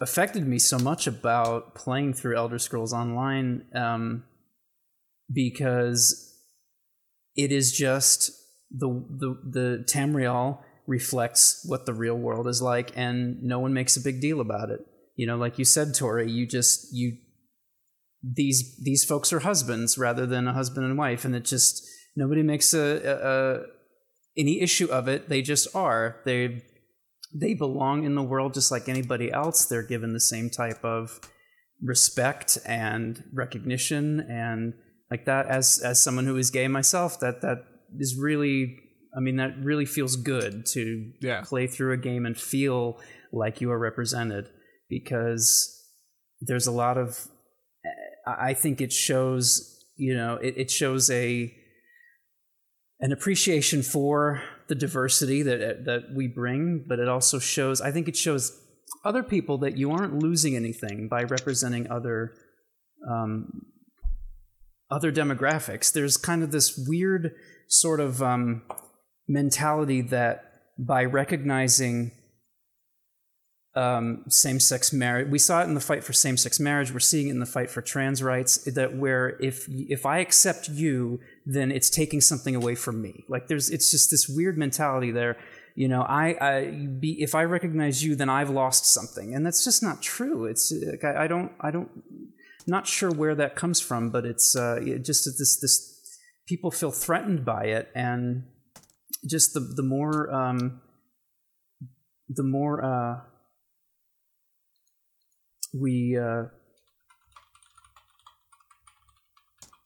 C: affected me so much about playing through Elder Scrolls Online um, because it is just the the the Tamriel reflects what the real world is like, and no one makes a big deal about it. You know, like you said, Tori, you just you these these folks are husbands rather than a husband and wife, and it just nobody makes a, a, a any issue of it. They just are. They they belong in the world just like anybody else. They're given the same type of respect and recognition and like that as as someone who is gay myself that that is really I mean that really feels good to
A: Yeah.
C: play through a game and feel like you are represented because there's a lot of I think it shows you know it, it shows a an appreciation for the diversity that that we bring, but it also shows. I think it shows other people that you aren't losing anything by representing other um, other demographics. There's kind of this weird sort of um, mentality that by recognizing um, same-sex marriage. We saw it in the fight for same-sex marriage. We're seeing it in the fight for trans rights. That where if if I accept you, then it's taking something away from me. Like there's, it's just this weird mentality there. You know, I, I be if I recognize you, then I've lost something, and that's just not true. It's like, I, I don't, I don't, not sure where that comes from, but it's uh, it just this this people feel threatened by it, and just the the more um, the more. Uh, we uh,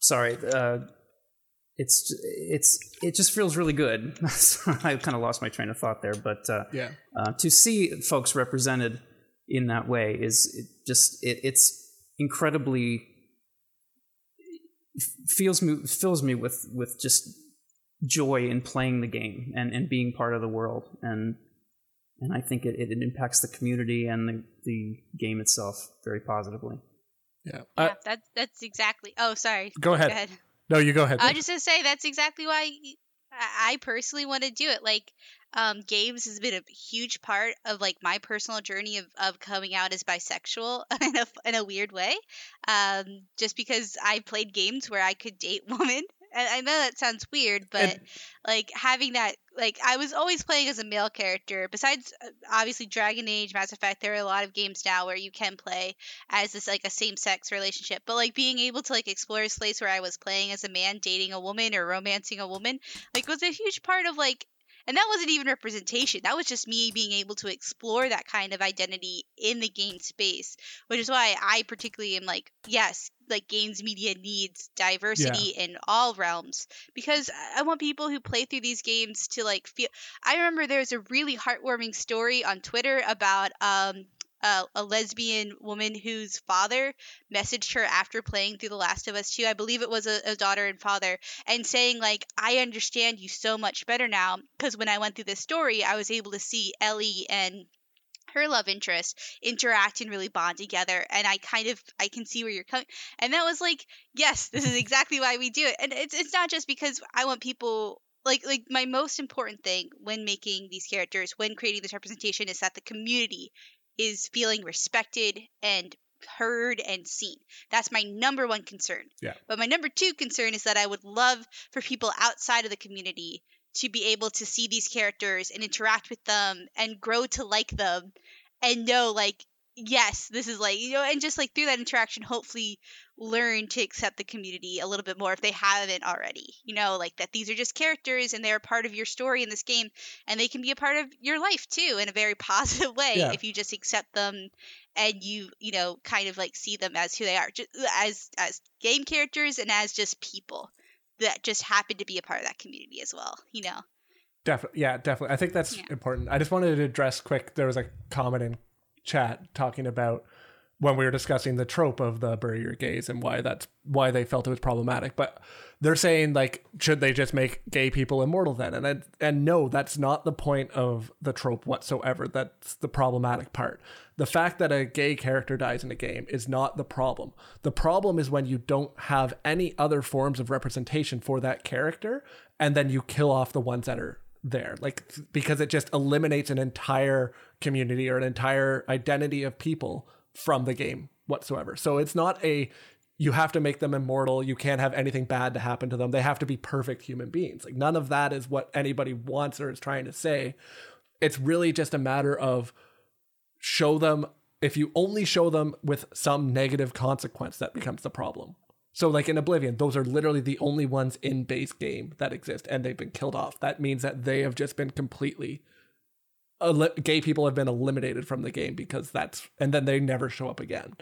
C: sorry uh, it's it's it just feels really good i kind of lost my train of thought there but uh,
A: Yeah.
C: uh, to see folks represented in that way is it just it, it's incredibly feels me fills me with with just joy in playing the game and and being part of the world and and I think it, it impacts the community and the, the game itself very positively.
A: Yeah.
B: Yeah,
A: Uh,
B: that's that's exactly. Oh, sorry.
A: go ahead.
B: Go ahead.
A: No, you go ahead.
B: I was just gonna say that's exactly why I I personally want to do it. Like, um, games has been a huge part of like my personal journey of, of coming out as bisexual in a in a weird way. Um, just because I played games where I could date women. And I know that sounds weird, but
A: And-
B: like having that, like I was always playing as a male character. Besides, uh, obviously, Dragon Age, Mass Effect, there are a lot of games now where you can play as this like a same sex relationship. But like being able to like explore a space where I was playing as a man dating a woman or romancing a woman, like was a huge part of like and that wasn't even representation. That was just me being able to explore that kind of identity in the game space, which is why I particularly am like, yes, like games media needs diversity in all realms because I I want people who play through these games to like feel. I remember there was a really heartwarming story on Twitter about um a, a lesbian woman whose father messaged her after playing through The Last of Us 2. I believe it was a, a daughter and father, and saying, like, I understand you so much better now because when I went through this story, I was able to see Ellie and her love interest interact and really bond together and i kind of i can see where you're coming and that was like yes this is exactly why we do it and it's, it's not just because i want people like like my most important thing when making these characters when creating this representation is that the community is feeling respected and heard and seen. That's my number one concern.
A: Yeah.
B: But my number two concern is that I would love for people outside of the community to be able to see these characters and interact with them and grow to like them and know like yes this is like you know and just like through that interaction hopefully learn to accept the community a little bit more if they haven't already you know like that these are just characters and they're part of your story in this game and they can be a part of your life too in a very positive way
A: Yeah.
B: if you just accept them and you you know kind of like see them as who they are just as as game characters and as just people that just happen to be a part of that community as well you know
A: Definitely, yeah, definitely. I think that's
B: Yeah.
A: important. I just wanted to address quick. There was a comment in chat talking about when we were discussing the trope of the bury your and why that's why they felt it was problematic. But they're saying like, should they just make gay people immortal then? And I, and no, that's not the point of the trope whatsoever. That's the problematic part. The fact that a gay character dies in a game is not the problem. The problem is when you don't have any other forms of representation for that character, and then you kill off the ones that are there like because it just eliminates an entire community or an entire identity of people from the game whatsoever. So it's not a you have to make them immortal. You can't have anything bad to happen to them. They have to be perfect human beings. Like none of that is what anybody wants or is trying to say. It's really just a matter of show them if you only show them with some negative consequence that becomes the problem. So like in Oblivion, those are literally the only ones in base game that exist, and they've been killed off. That means that they have just been completely gay people have been eliminated from the game because that's and then they never show up again.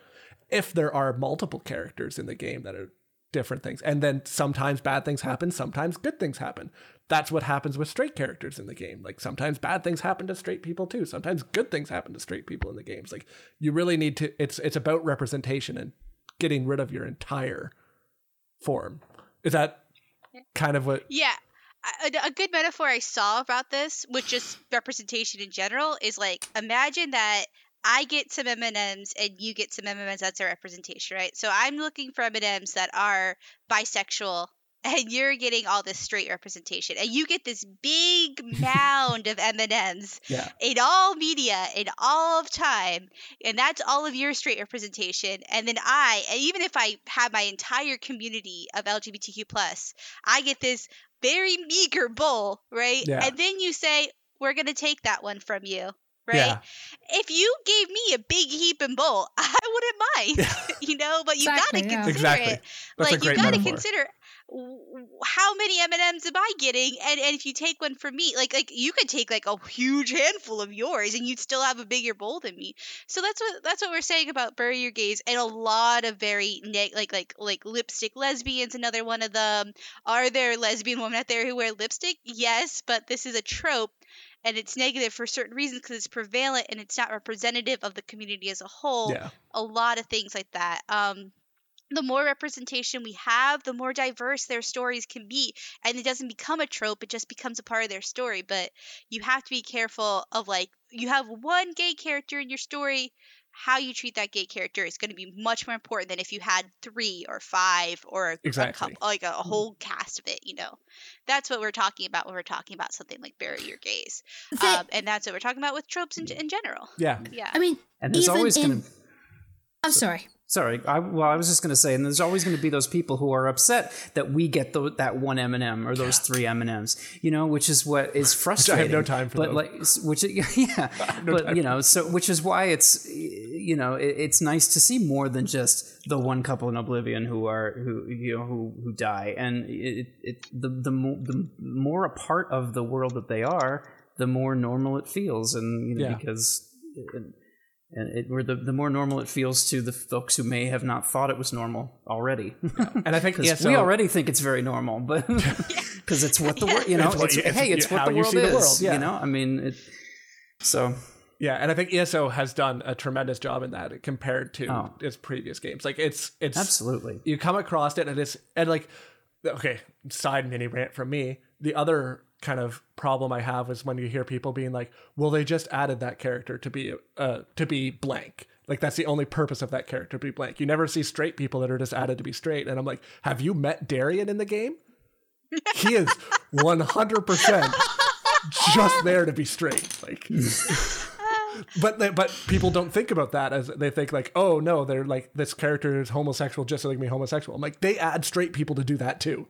A: If there are multiple characters in the game that are different things, and then sometimes bad things happen, sometimes good things happen. That's what happens with straight characters in the game. Like sometimes bad things happen to straight people too. Sometimes good things happen to straight people in the games. Like you really need to. It's it's about representation and getting rid of your entire form. Is that kind of what?
B: Yeah. A, a, good metaphor I saw about this, with just representation in general, is like imagine that I get some M and M's and you get some M and M's. That's a representation, right? So I'm looking for M and M's that are bisexual and you're getting all this straight representation and you get this big mound of m&ms
A: yeah.
B: in all media in all of time and that's all of your straight representation and then i even if i have my entire community of lgbtq plus i get this very meager bowl right
A: yeah.
B: and then you say we're going to take that one from you right?
A: Yeah.
B: If you gave me a big heap and bowl, I wouldn't mind, you know. But you
E: Exactly,
B: gotta
E: yeah.
B: consider
A: Exactly.
B: it.
A: That's a
B: like you
A: great
B: gotta
A: metaphor.
B: consider w- how many M and M's am I getting, and and if you take one from me, like like you could take like a huge handful of yours, and you'd still have a bigger bowl than me. So that's what that's what we're saying about bury your gays, and a lot of very neg- like like like lipstick lesbians. Another one of them. Are there lesbian women out there who wear lipstick? Yes, but this is a trope and it's negative for certain reasons because it's prevalent and it's not representative of the community as a whole.
A: Yeah.
B: A lot of things like that. Um, the more representation we have, the more diverse their stories can be. And it doesn't become a trope, it just becomes a part of their story. But you have to be careful of like, you have one gay character in your story, how you treat that gay character is going to be much more important than if you had three or five or
A: Exactly.
B: a couple, like a, a whole cast of it, you know. That's what we're talking about when we're talking about something like bury your gays. Um, and that's what we're talking about with tropes in, in general.
A: Yeah.
B: Yeah.
E: I mean,
C: And there's
E: even
C: always
E: in.
C: going to
E: I'm sorry.
C: Sorry, I, well, I was just going to say, and there's always going to be those people who are upset that we get the, that one M and m or those three M and M's, you know, which is what is frustrating.
A: I have no time for
C: but
A: those.
C: like, which yeah, but you know, so which is why it's you know, it, it's nice to see more than just the one couple in Oblivion who are who you know who who die, and it, it the the more, the more a part of the world that they are, the more normal it feels, and you know,
A: Yeah.
C: because. It, and it, or the, the more normal it feels to the folks who may have not thought it was normal already.
A: And I think
C: 'Cause
A: ESO,
C: we already think it's very normal, but because it's what the world, you know,
A: It's what
C: it's,
A: it's
C: hey, it's
A: how
C: what the world is.
A: the world, yeah.
C: You know, I mean, it, so
A: Yeah, and I think ESO has done a tremendous job in that compared to
C: Oh.
A: its previous games. Like it's it's
C: absolutely.
A: you come across it and it's and like okay side mini rant from me the other kind of problem i have is when you hear people being like well they just added that character to be uh to be blank. Like that's the only purpose of that character to be blank. You never see straight people that are just added to be straight. And i'm like have you met Darien in the game? He is 100% just there to be straight. Like but they, but people don't think about that as they think like oh no they're like this character is homosexual just so they can be homosexual i'm like they add straight people to do that too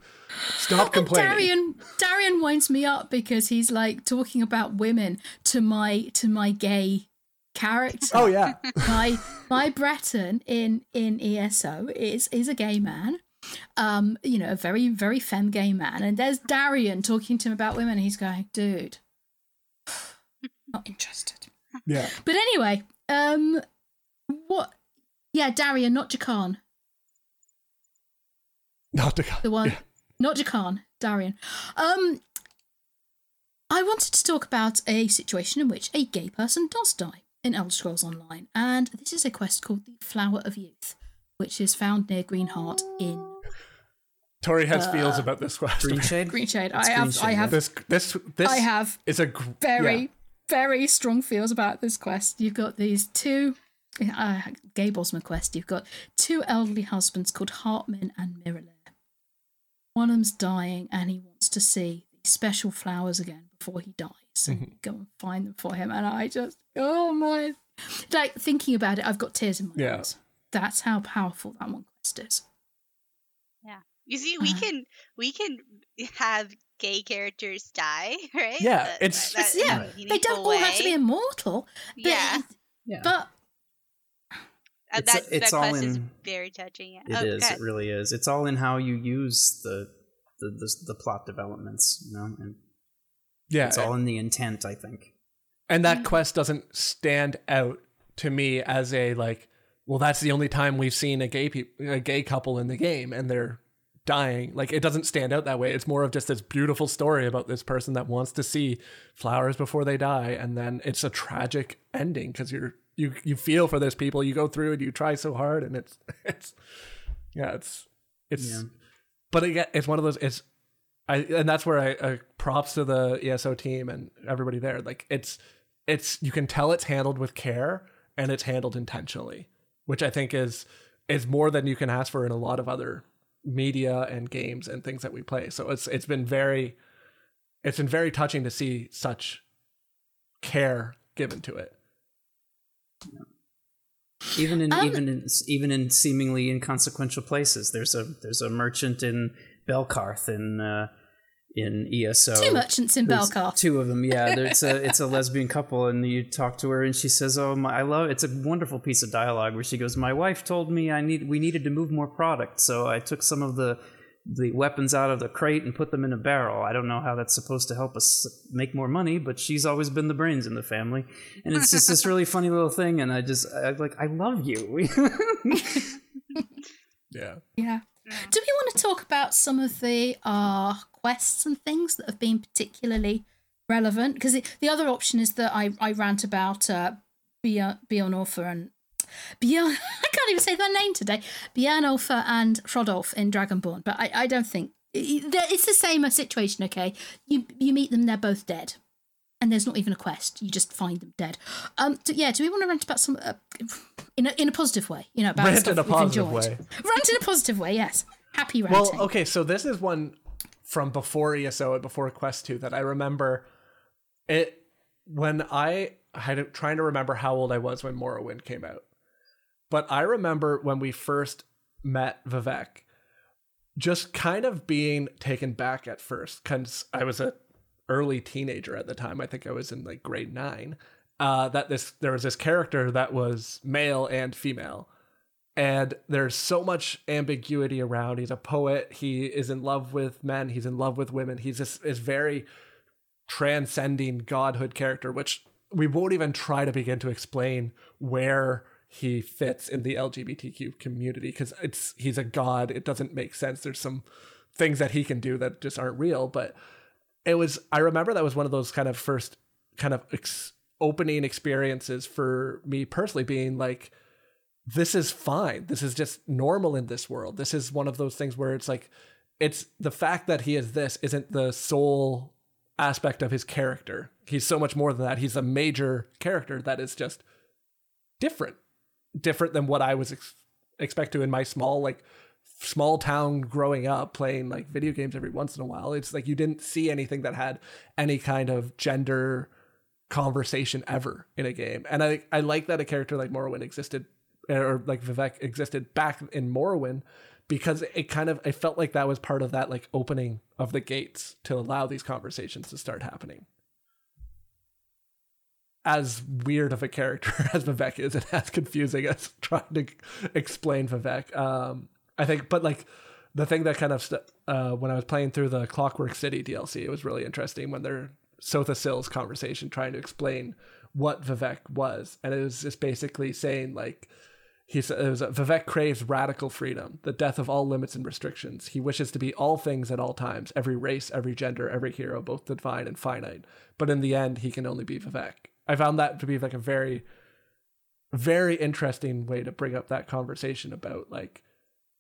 A: stop complaining
E: Darien Darien winds me up because he's like talking about women to my to my gay character.
A: oh yeah
E: my my Breton in in ESO is is a gay man. Um, you know, a very very femme gay man, and there's Darian talking to him about women. And he's going, dude, not interested.
A: Yeah
E: But anyway, um, what? Yeah, Darien, not Jakarn.
A: not Jakarn.
E: the one,
A: yeah.
E: not Jakarn, Darien. Um, I wanted to talk about a situation in which a gay person does die in Elder Scrolls Online, and this is a quest called the Flower of Youth, which is found near Greenheart in
A: tori has
E: Uh,
A: feels about this question
C: Greenshade.
E: Green Shade. I have,
C: Greenshade,
E: I have,
A: this this this
E: I have
A: It's a gr-
E: very,
A: yeah.
E: Very strong feels about this quest. You've got these two. Uh, gay Bosmer quest. You've got two elderly husbands called Hartman and Miralair. One of them's dying, and he wants to see these special flowers again before he dies and go and find them for him. And I just, oh my, like thinking about it, I've got tears in my
A: Yeah.
E: eyes. That's how powerful that one quest is.
B: Yeah. You see, we
E: Uh,
B: can we can have gay characters die, right?
A: Yeah,
B: That-
A: it's-
B: that-
E: It's-
B: in
E: yeah, They don't all
B: meaningful
E: have to be immortal, but,
B: Yeah.
C: Yeah.
E: but
B: Uh,
C: It's-
B: that
C: it's
B: that
C: all
B: quest is
C: in-
B: very touching. Yeah.
C: It
B: oh,
C: is. It really is. It's all in how you use the the the, the plot developments. You know, and
A: Yeah,
C: it's all in the intent. I think.
A: and that quest doesn't stand out to me as a like well that's the only time we've seen a gay peop a gay couple in the game and they're dying like it doesn't stand out that way it's more of just this beautiful story about this person that wants to see flowers before they die and then it's a tragic ending because you're you you feel for this people you go through and you try so hard and it's it's yeah it's it's
C: Yeah.
A: but again it's one of those it's I and that's where I, I props to the ESO team and everybody there. Like it's it's you can tell it's handled with care and it's handled intentionally, which I think is is more than you can ask for in a lot of other media and games and things that we play. So it's it's been very it's been very touching to see such care given to it.
C: even in
E: Um,
C: even in even in seemingly inconsequential places. There's a there's a merchant in Belkarth in uh, in ESO.
E: two merchants in
C: There's
E: Belkarth.
C: Two of them, yeah. It's a it's a lesbian couple, and you talk to her, and she says, "Oh, my, I love." It's a wonderful piece of dialogue where she goes, "My wife told me I need we needed to move more product, so I took some of the the weapons out of the crate and put them in a barrel. I don't know how that's supposed to help us make more money, but she's always been the brains in the family, and it's just this really funny little thing. And I just I, like I love you.
A: Yeah.
E: Yeah. Do we want to talk about some of the uh, quests and things that have been particularly relevant? Because the, the other option is that I, I rant about uh, Bjorn Bjornolfer and Bjorn. I can't even say their name today. Bjornolfer and Frodolf in Dragonborn, but I, I don't think it's the same situation. Okay, you you meet them, they're both dead, and there's not even a quest. You just find them dead. Um, do, yeah. Do we want to rant about some uh, in a in a positive way? You know, about
A: Rant
E: stuff
A: in a
E: we've
A: positive
E: enjoyed.
A: way.
E: Rant in a positive way, yes. Happy ranting.
A: Well, okay, so this is one from before ESO and before Quest 2 that I remember it when I had trying to remember how old I was when Morrowind came out. But I remember when we first met Vivek just kind of being taken back at first cuz I was a early teenager at the time. I think I was in like grade 9. Uh, that this there was this character that was male and female and there's so much ambiguity around. He's a poet. He is in love with men. He's in love with women. He's this is very transcending godhood character, which we won't even try to begin to explain where he fits in the LGBTQ community because it's he's a god. It doesn't make sense. There's some things that he can do that just aren't real. But it was I remember that was one of those kind of first kind of ex- opening experiences for me personally, being like this is fine. This is just normal in this world. This is one of those things where it's like, it's the fact that he is this isn't the sole aspect of his character. He's so much more than that. He's a major character that is just different, different than what I was ex- expect to in my small like small town growing up playing like video games every once in a while. It's like you didn't see anything that had any kind of gender conversation ever in a game. And I I like that a character like Morrowind existed or like Vivek existed back in Morrowind because it kind of I felt like that was part of that like opening of the gates to allow these conversations to start happening. As weird of a character as Vivek is, and as confusing as trying to explain Vivek, um, I think. But like the thing that kind of st- uh, when I was playing through the Clockwork City DLC, it was really interesting when they're Sotha Sill's conversation trying to explain what Vivek was, and it was just basically saying like he was Vivek craves radical freedom, the death of all limits and restrictions. He wishes to be all things at all times, every race, every gender, every hero, both divine and finite. But in the end, he can only be Vivek. I found that to be like a very, very interesting way to bring up that conversation about like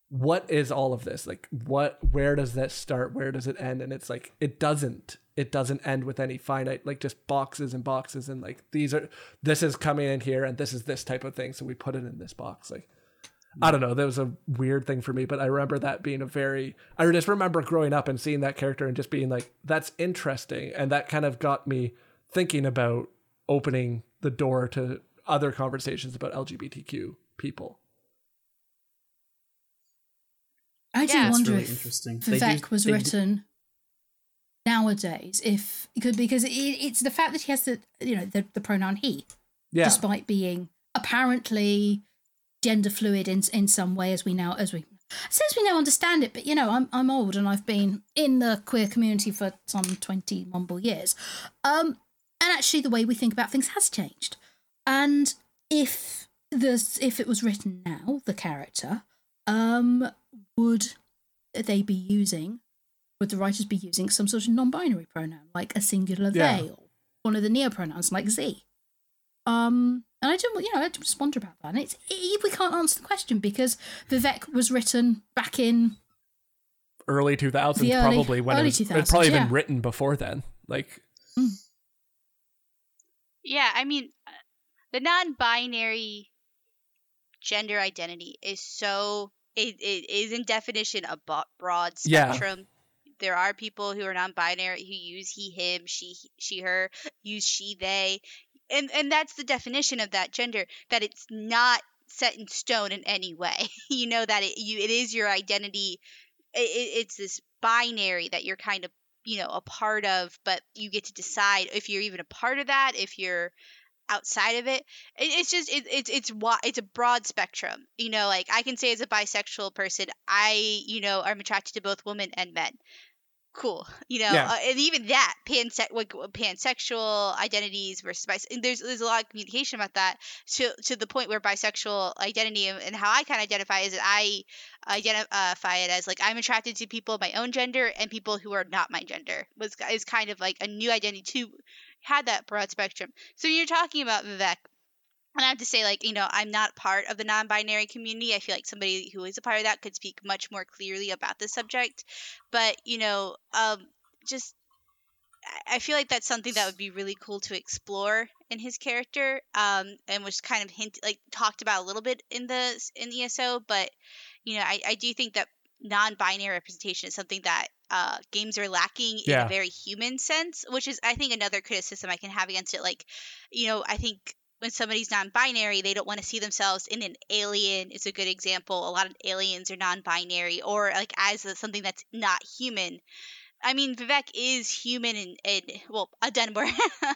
A: what is all of this like what where does this start where does it end and it's like it doesn't it doesn't end with any finite like just boxes and boxes and like these are this is coming in here and this is this type of thing so we put it in this box like I don't know. That was a weird thing for me, but I remember that being a very. I just remember growing up and seeing that character and just being like, "That's interesting," and that kind of got me thinking about opening the door to other conversations about LGBTQ people.
E: I do
B: Yeah.
E: Wonder
C: really
E: if
C: interesting. They do-
E: Vivek was
C: they do-
E: written nowadays. If could because it, it's the fact that he has the you know the, the pronoun he,
A: Yeah,
E: despite being apparently gender fluid in in some way, as we now as we since we now understand it. But you know, I'm I'm old and I've been in the queer community for some twenty mumble years, um, and actually the way we think about things has changed. And if the if it was written now, the character, um, would they be using? Would the writers be using some sort of non-binary pronoun, like a singular
A: Yeah.
E: they, or one of the neopronouns, like z? Um, and I don't, you know, I just wonder about that. And it's it, we can't answer the question because Vivec was written back in
A: early 2000s,
E: early-
A: probably when it
E: early
A: was, it's probably
E: yeah.
A: been written before then. Like,
B: Yeah, I mean, uh, the non-binary gender identity is so it, it is in definition a broad
A: Yeah.
B: spectrum. There are people who are non-binary who use he, him, she, she, her, use she, they, and and that's the definition of that gender. That it's not set in stone in any way. you know that it you it is your identity. It, it, it's this binary that you're kind of you know a part of but you get to decide if you're even a part of that if you're outside of it, it it's just it, it's it's it's a broad spectrum you know like i can say as a bisexual person i you know i'm attracted to both women and men cool you know
A: Yeah.
B: uh, and even that panse- like pansexual identities versus bis- there's there's a lot of communication about that to to the point where bisexual identity and, and how i kind of identify is that i identify it as like i'm attracted to people of my own gender and people who are not my gender was is kind of like a new identity to had that broad spectrum so you're talking about vivec and I have to say, like, you know, I'm not part of the non binary community. I feel like somebody who is a part of that could speak much more clearly about this subject. But, you know, um, just I- I feel like that's something that would be really cool to explore in his character, um, and was kind of hint like talked about a little bit in the in ESO. But you know, I, I do think that non-binary representation is something that uh, games are lacking in a very human sense, which is I think another criticism I can have against it. Like, you know, I think when somebody's non-binary, they don't want to see themselves in an alien. Is a good example. A lot of aliens are non-binary, or like as a, something that's not human. I mean, Vivec is human and, and well, a Dunmer,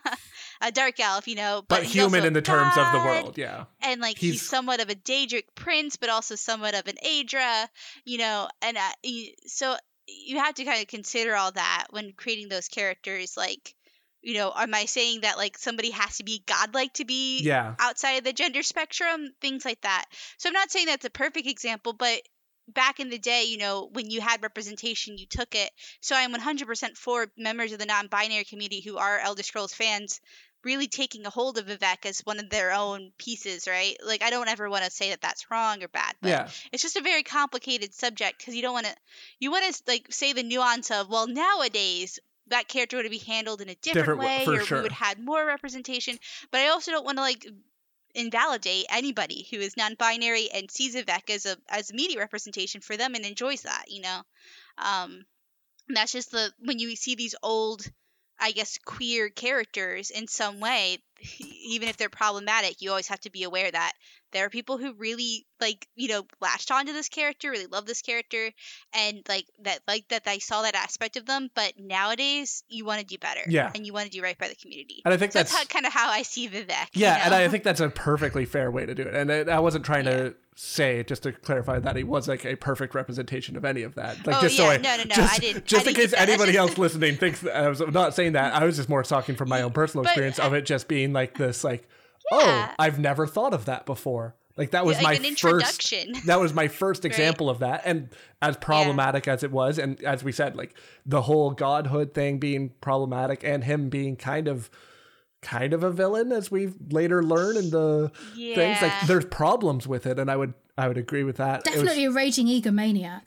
B: a dark elf, you know, but,
A: but human in the terms of the world. Yeah.
B: and like he's,
A: He's-
B: somewhat of a Daedric prince, but also somewhat of an Aedra, you know, and uh, you, so you have to kind of consider all that when creating those characters. Like, you know, am I saying that like somebody has to be godlike to be
A: Yeah.
B: outside of the gender spectrum? Things like that. So I'm not saying that's a perfect example, but back in the day, you know, when you had representation, you took it. So I'm 100% for members of the non-binary community who are Elder Scrolls fans really taking a hold of Vivec as one of their own pieces, right? Like I don't ever want to say that that's wrong or bad, but
A: Yeah.
B: it's just a very complicated subject because you don't want to you want to like say the nuance of well nowadays that character would be handled in a different,
A: Different
B: way
A: way,
B: or
A: sure.
B: we would have more representation but i also don't want to like invalidate anybody who is non-binary and sees Vivec as a as media representation for them and enjoys that you know? Um that's just the when you see these old i guess queer characters in some way even if they're problematic you always have to be aware that there are people who really like you know latched onto this character really love this character and like that like that i saw that aspect of them but nowadays you want to do better
A: Yeah.
B: and you want to do right by the community
A: And I think
B: so that's,
A: that's-
B: how, kind of how i see vivec you
A: Yeah, and? I think that's a perfectly fair way to do it. And I, I wasn't trying to say just to clarify that he was like a perfect representation of any of that. Like
B: Oh,
A: just so
B: yeah,
A: I
B: no, no, no,
A: just,
B: I didn't-
A: just
B: I
A: in
B: didn't
A: case
B: get that. That's
A: anybody else listening thinks that I was not saying that. I was just more talking from my own personal
B: But,
A: experience of it just being like this like Oh,
B: yeah.
A: oh, I've never thought of that before. Like that was
B: Like
A: my
B: an
A: first
B: introduction.
A: that was my first example of that and as problematic as it was and as we said like the whole godhood thing being problematic and him being kind of kind of a villain as we later learn in the things like there's problems with it and i would i would agree with that It was-
E: Definitely a raging egomaniac.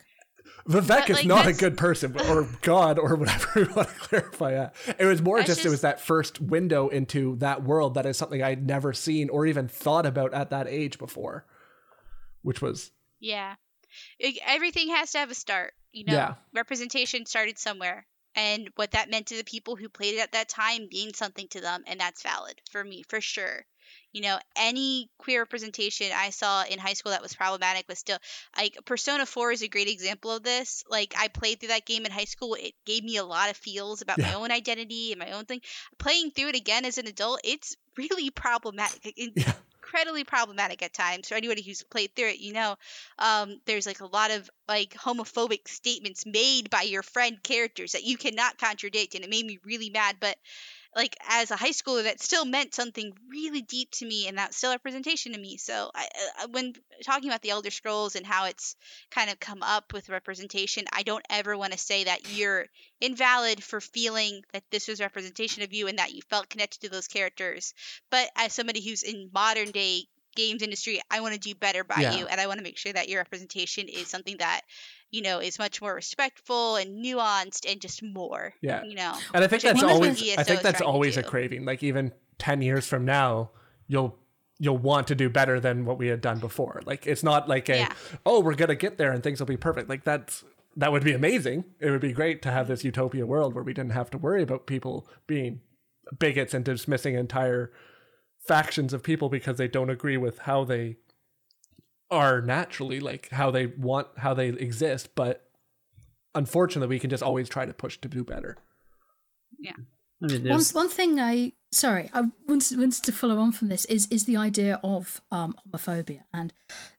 A: Vivec
B: But,
A: is
B: like,
A: not a good person or God or whatever we want to clarify that. It was more
B: That's
A: just, it was that first window into that world that is something I'd never seen or even thought about at that age before, which was
B: Yeah. It, everything has to have a start. You know,
A: Yeah.
B: representation started somewhere. And what that meant to the people who played it at that time means something to them. And that's valid for me, for sure. You know, any queer representation I saw in high school that was problematic was still like Persona 4 is a great example of this. Like, I played through that game in high school. It gave me a lot of feels about my own identity and my own thing. Playing through it again as an adult, it's really problematic. It-
A: Yeah.
B: incredibly problematic at times for anybody who's played through it you know um, there's like a lot of like homophobic statements made by your friend characters that you cannot contradict and it made me really mad but like as a high schooler that still meant something really deep to me and that's still a representation to me. So I, I when talking about the elder scrolls and how it's kind of come up with representation i don't ever want to say that you're invalid for feeling that this was representation of you and that you felt connected to those characters. But as somebody who's in modern day games industry i want to do better by
A: Yeah.
B: you and i want to make sure that your representation is something that you know is much more respectful and nuanced and just more
A: Yeah.
B: you know
A: And I think that's always I think that's always a craving. Like even 10 years from now, you'll you'll want to do better than what we had done before. Like it's not like a
B: Yeah.
A: oh, we're going to get there and things will be perfect. Like that's that would be amazing. It would be great to have mm-hmm. this utopia world where we didn't have to worry about people being bigots and dismissing entire factions of people because they don't agree with how they are naturally like how they want how they exist but unfortunately we can just always try to push to do better.
C: I mean,
E: One, one thing I sorry I wanted, wanted to follow on from this is is the idea of um, homophobia, and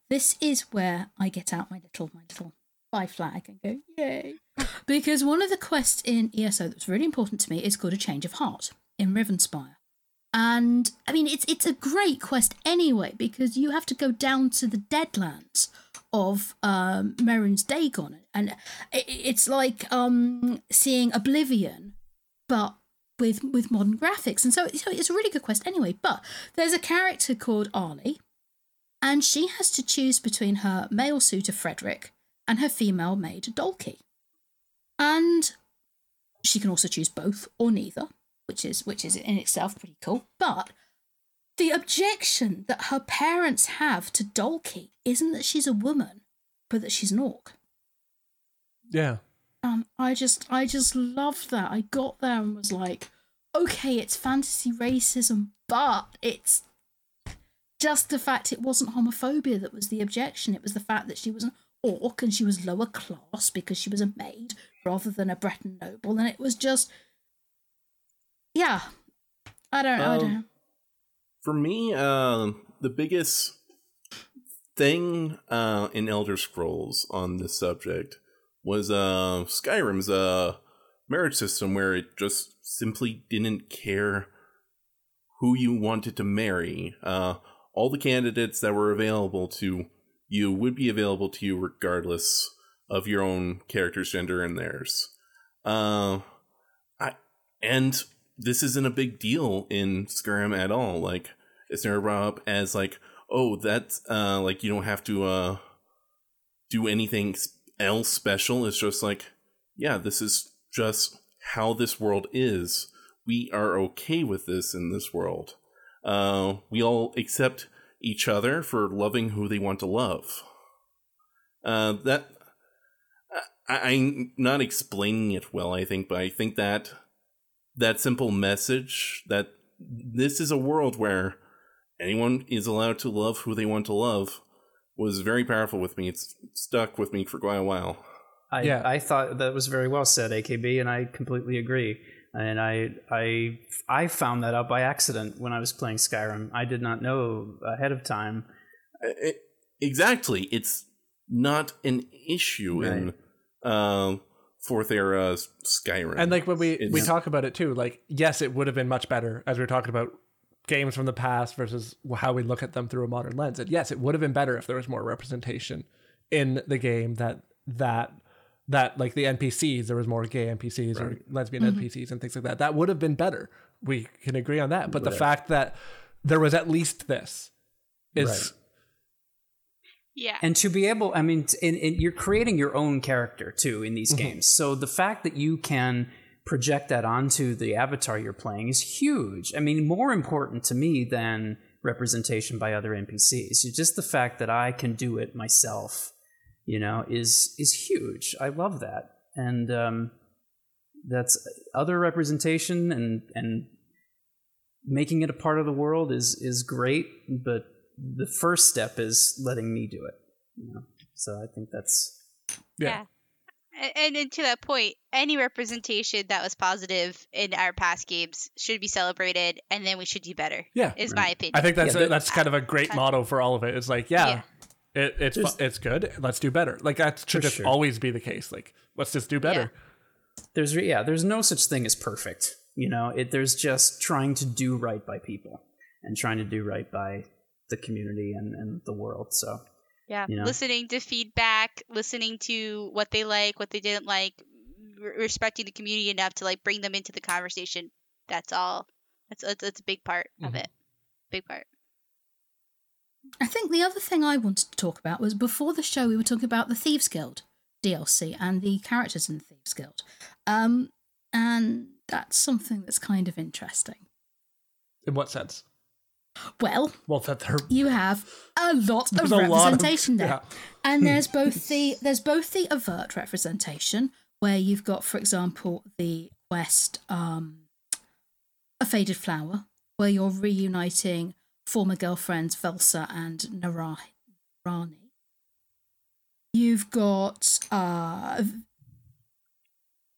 E: this is where I get out my little my little spy flag and go yay, because one of the quests in ESO that's really important to me is called a change of heart in Rivenspire, and I mean it's it's a great quest anyway because you have to go down to the Deadlands of um, Mehrunes Dagon, and it, it's like um, seeing Oblivion but with with modern graphics. And so, so it's a really good quest anyway. But there's a character called Arlie, and she has to choose between her male suitor Frederick and her female maid Dolky. And she can also choose both or neither, which is which is in itself pretty cool. But the objection that her parents have to Dolky isn't that she's a woman, but that she's an orc.
A: yeah
E: Um, I just, I just loved that. I got there and was like, okay, it's fantasy racism, but it's just the fact it wasn't homophobia that was the objection. It was the fact that she was an orc and she was lower class because she was a maid rather than a Breton noble, and it was just, yeah, I don't, I
D: Um,
E: don't.
D: For me, uh, the biggest thing uh, in Elder Scrolls on this subject was uh, Skyrim's uh, marriage system, where it just simply didn't care who you wanted to marry. Uh, all the candidates that were available to you would be available to you regardless of your own character's gender and theirs. Uh, I and this isn't a big deal in Skyrim at all. Like it's never brought up as like, oh, that's uh like you don't have to uh do anything else special. It's just like, yeah, this is just how this world is. We are okay with this in this world. Uh, we all accept each other for loving who they want to love. Uh, that I, I'm not explaining it well, I think, but I think that that simple message that this is a world where anyone is allowed to love who they want to love was very powerful with me. It's stuck with me for quite a while.
C: I,
A: Yeah.
C: I thought that was very well said, AKB, and I completely agree. And I, I, I found that out by accident when I was playing Skyrim. I did not know ahead of time.
D: I- I- exactly, it's not an issue in um, fourth era Skyrim.
A: And like when we we talk about it too, like yes, it would have been much better as we were talking about games from the past versus how we look at them through a modern lens. And yes, it would have been better if there was more representation in the game that that that like the NPCs there was more gay NPCs or lesbian mm-hmm. NPCs and things like that. That would have been better. We can agree on that. But the fact that there was at least this is
B: Yeah.
C: and to be able i mean t- in, in, you're creating your own character too in these
A: Mm-hmm.
C: games so the fact that you can project that onto the avatar you're playing is huge i mean more important to me than representation by other npcs It's just the fact that i can do it myself you know, is is huge. I love that, and um, that's other representation and and making it a part of the world is is great. But the first step is letting me do it. You know? So I think that's
A: Yeah.
B: A- And, and to that point, any representation that was positive in our past games should be celebrated, and then we should do better.
A: Yeah.
B: is my opinion.
A: I think that's
C: Yeah, but-
A: that's kind of a great motto for all of it. It's like, yeah,
B: Yeah.
A: It, it's fu- it's good. Let's do better. Like that should just
C: sure.
A: always be the case. Like let's just do better.
C: there's yeah there's no such thing as perfect you know it there's just trying to do right by people and trying to do right by the community and, and the world so
B: Yeah,
C: you know?
B: listening to feedback, listening to what they like, what they didn't like, re- respecting the community enough to like bring them into the conversation. That's all. That's that's, that's a big part of
A: Mhm.
B: it. Big part.
E: I think the other thing I wanted to talk about was before the show, we were talking about the Thieves Guild DLC and the characters in the Thieves Guild. Um, and that's something that's kind of interesting.
A: In what sense?
E: Well,
A: Well, that
E: you have a lot of
A: a lot of-
E: representation there.
A: yeah.
E: And there's both the there's both the overt representation where you've got, for example, the West, um, a faded flower, where you're reuniting former girlfriends Velsa and Nara- Narani. You've got uh,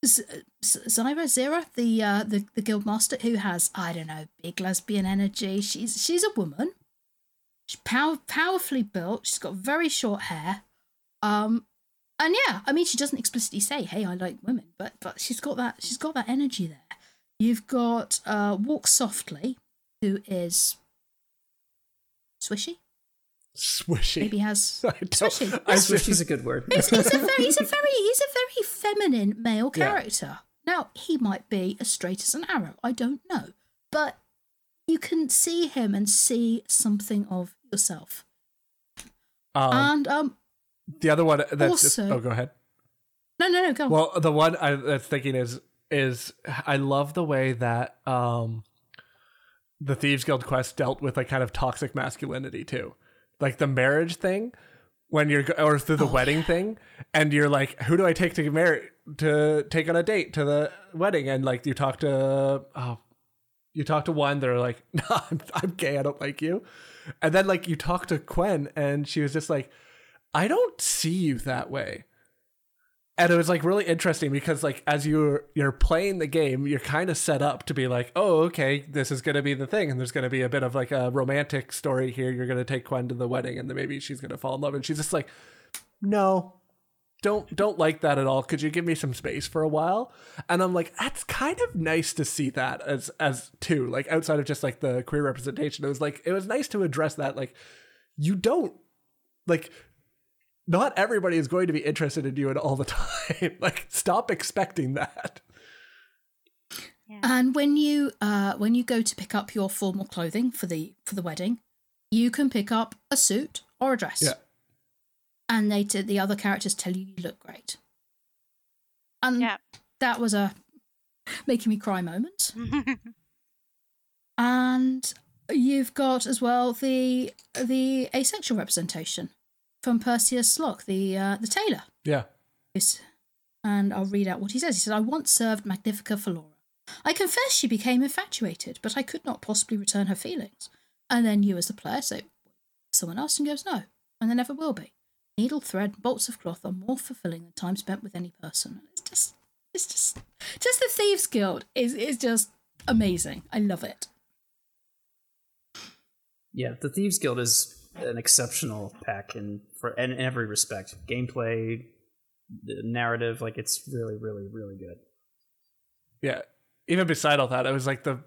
E: Z- Z- Zyra Zira, the uh, the the guild master, who has I don't know big lesbian energy. She's she's a woman. She's power, powerfully built. She's got very short hair. Um, and yeah, I mean, she doesn't explicitly say, "Hey, I like women," but but she's got that she's got that energy there. You've got uh, Walk Softly, who is swishy.
A: swishy.
E: Maybe has
A: I
E: swishy.
A: I
C: Swishy's a good word
E: He's, he's a very he's a very he's a very feminine male
A: Yeah.
E: character. Now he might be as straight as an arrow. I don't know, but you can see him and see something of yourself.
A: um,
E: and um,
A: the other one that's just,
E: also-
A: oh, go ahead.
E: no, no, no, go. on.
A: Well, the one I that's thinking is is I love the way that um the Thieves Guild quest dealt with like kind of toxic masculinity too. Like the marriage thing when you're or through the
E: Oh,
A: wedding thing and you're like who do I take to marry to take on a date to the wedding? And like you talk to oh you talk to one they're like no I'm, I'm gay I don't like you. And then like you talk to Quen and she was just like I don't see you that way and it was like really interesting because like as you're you're playing the game you're kind of set up to be like oh okay this is going to be the thing and there's going to be a bit of like a romantic story here. You're going to take Quen to the wedding and then maybe she's going to fall in love. And she's just like no don't don't like that at all. Could you give me some space for a while? And i'm like that's kind of nice to see that as as too. Like outside of just like the queer representation it was like it was nice to address that like you don't like not everybody is going to be interested in you at all the time like stop expecting that
E: And when you uh when you go to pick up your formal clothing for the for the wedding, you can pick up a suit or a dress.
A: Yeah.
E: And they t- the other characters tell you you look great. And
B: Yeah.
E: that was a making me cry moment. And you've got as well the the asexual representation from Perseus Slock, the uh, the tailor.
A: yeah
E: Yes. And I'll read out what he says. He said, I once served Magnifica for Laura. I confess she became infatuated, but I could not possibly return her feelings. And then you, as the player, say, someone else, and goes, no, and there never will be. Needle, thread, bolts of cloth are more fulfilling than time spent with any person. It's just, it's just, just the Thieves Guild is, is just amazing. I love it.
C: yeah the thieves guild is an exceptional pack in for in every respect. Gameplay the narrative like it's really really really good.
A: Yeah. Even beside all that i was like the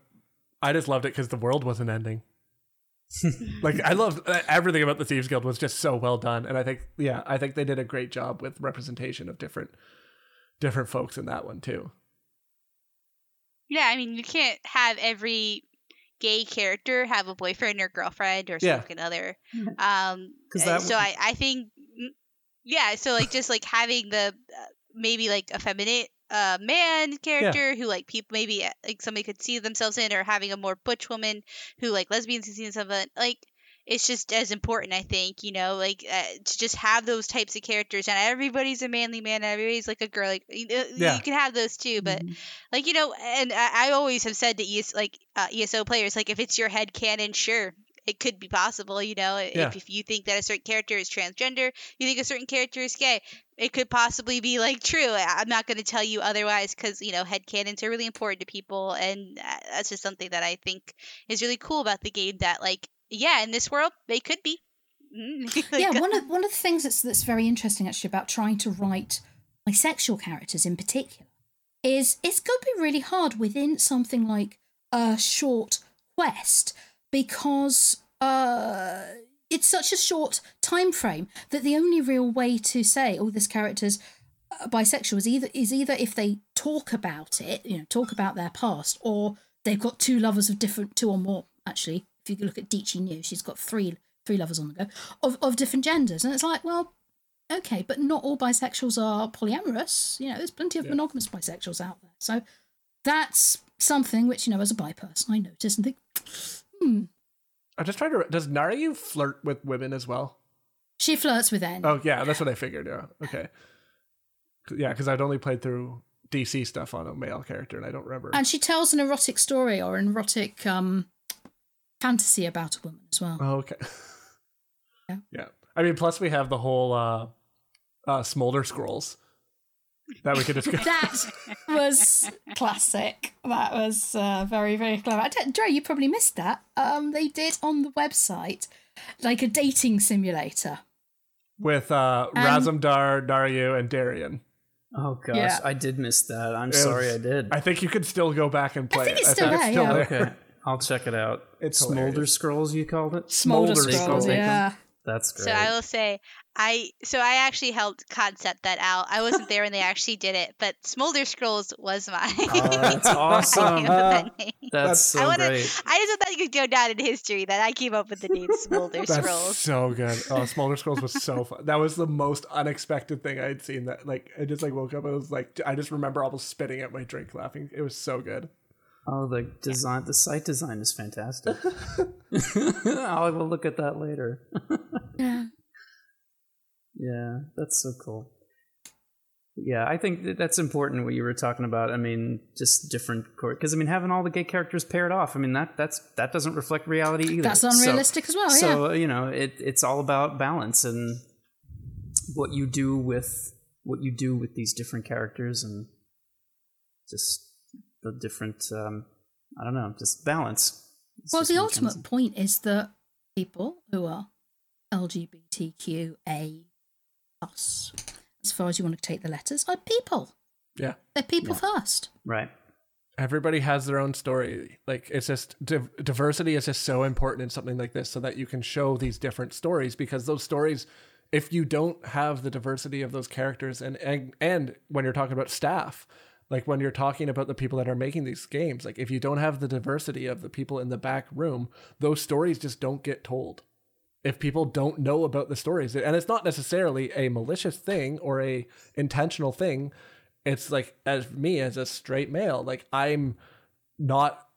A: i just loved it because the world wasn't ending. Like i love uh, everything about the thieves guild was just so well done and i think yeah i think they did a great job with representation of different different folks in that one too.
B: Yeah, I mean, you can't have every gay character have a boyfriend or girlfriend or
A: Yeah.
B: significant other. Um,
C: 'Cause that
B: so
C: w-
B: I, I think, mm, yeah. So like just like having the uh, maybe like effeminate uh man character who like people maybe uh, like somebody could see themselves in, or having a more butch woman who like lesbians can see themselves in. Like it's just as important i think you know like uh, to just have those types of characters and everybody's a manly man everybody's like a girl like you, know,
A: Yeah.
B: you can have those too but
E: Mhm.
B: like you know and i, I always have said to ES, like uh, eso players like if it's your head canon sure it could be possible you know
A: Yeah.
B: if, if you think that a certain character is transgender you think a certain character is gay it could possibly be like true i'm not going to tell you otherwise because you know head canons are really important to people and uh, that's just something that i think is really cool about the game that like yeah in this world they could be. Mm,
E: yeah, one of one of the things that's that's very interesting actually about trying to write bisexual characters in particular is it's going to be really hard within something like a short quest because uh it's such a short time frame that the only real way to say oh this character's uh, bisexual is either is either if they talk about it you know talk about their past or they've got two lovers of different two or more actually if you look at Dichi New she's got three three lovers on the go of, of different genders and it's like well okay but not all bisexuals are polyamorous you know there's plenty of
A: Yeah.
E: monogamous bisexuals out there so that's something which you know as a bi person i notice and think hmm
A: I'm just trying to. Does Naryu flirt with women as well?
E: she flirts with N.
A: Oh yeah, that's what I figured. Yeah. Okay. Yeah, because I'd only played through DC stuff on a male character, and I don't remember.
E: and she tells an erotic story or an erotic um fantasy about a woman as well
A: Oh, okay.
E: Yeah.
A: Yeah. I mean, plus we have the whole uh, uh, Smolder Scrolls that we could just.
E: that was classic. That was uh, very, very clever. I Dro, you probably missed that. Um, they did on the website like a dating simulator.
A: with uh,
E: And-
A: Razumdar, Naryu, and Darien.
C: Oh gosh,
E: Yeah.
C: I did miss that. I'm
A: It
C: sorry
A: was-
C: I did.
A: I think you could still go back and play I
E: think
A: it.
E: it's still there,
C: okay, I'll check it out.
A: It's
C: Smolder
A: hilarious.
C: Scrolls, you called it?
E: Smolder
A: Smolder
E: Scrolls,
A: Scrolls.
E: yeah.
C: That's great.
B: So I will say, I so I actually helped concept that out. I wasn't there when they actually did it, but Smolder Scrolls was mine.
C: Oh, that's awesome.
B: That name.
C: That's so
B: I wanna-
C: great.
B: I just thought you could go down in history that I came up with the name Smolder
A: That's
B: Scrolls.
A: so good. Oh, Smolder Scrolls was so fun. That was the most unexpected thing I had seen. That like I just like woke up. I was like, I just remember almost spitting at my drink, laughing. It was so good.
C: Oh, the design, the site design is fantastic. I will look at that later.
E: Yeah.
C: Yeah, that's so cool. Yeah, I think that that's important. What you were talking about. I mean, just different court. because I mean, having all the gay characters paired off. I mean, that that's that doesn't reflect reality either.
E: That's
C: So-
E: unrealistic as well, yeah.
C: So you know, it it's all about balance and what you do with what you do with these different characters and just the different. Um, I don't know, just balance. It's
E: Well,
C: just
E: the ultimate
C: comes-
E: point is that people who are LGBTQA plus, as far as you want to take the letters, are people.
A: Yeah.
E: They're people
C: Yeah.
E: first.
C: Right.
A: Everybody has their own story. Like it's just div- diversity is just so important in something like this, so that you can show these different stories. Because those stories, if you don't have the diversity of those characters, and and and when you're talking about staff, like when you're talking about the people that are making these games, like if you don't have the diversity of the people in the back room, those stories just don't get told. If people don't know about the stories, and it's not necessarily a malicious thing or a intentional thing, it's like as me as a straight male, like I'm not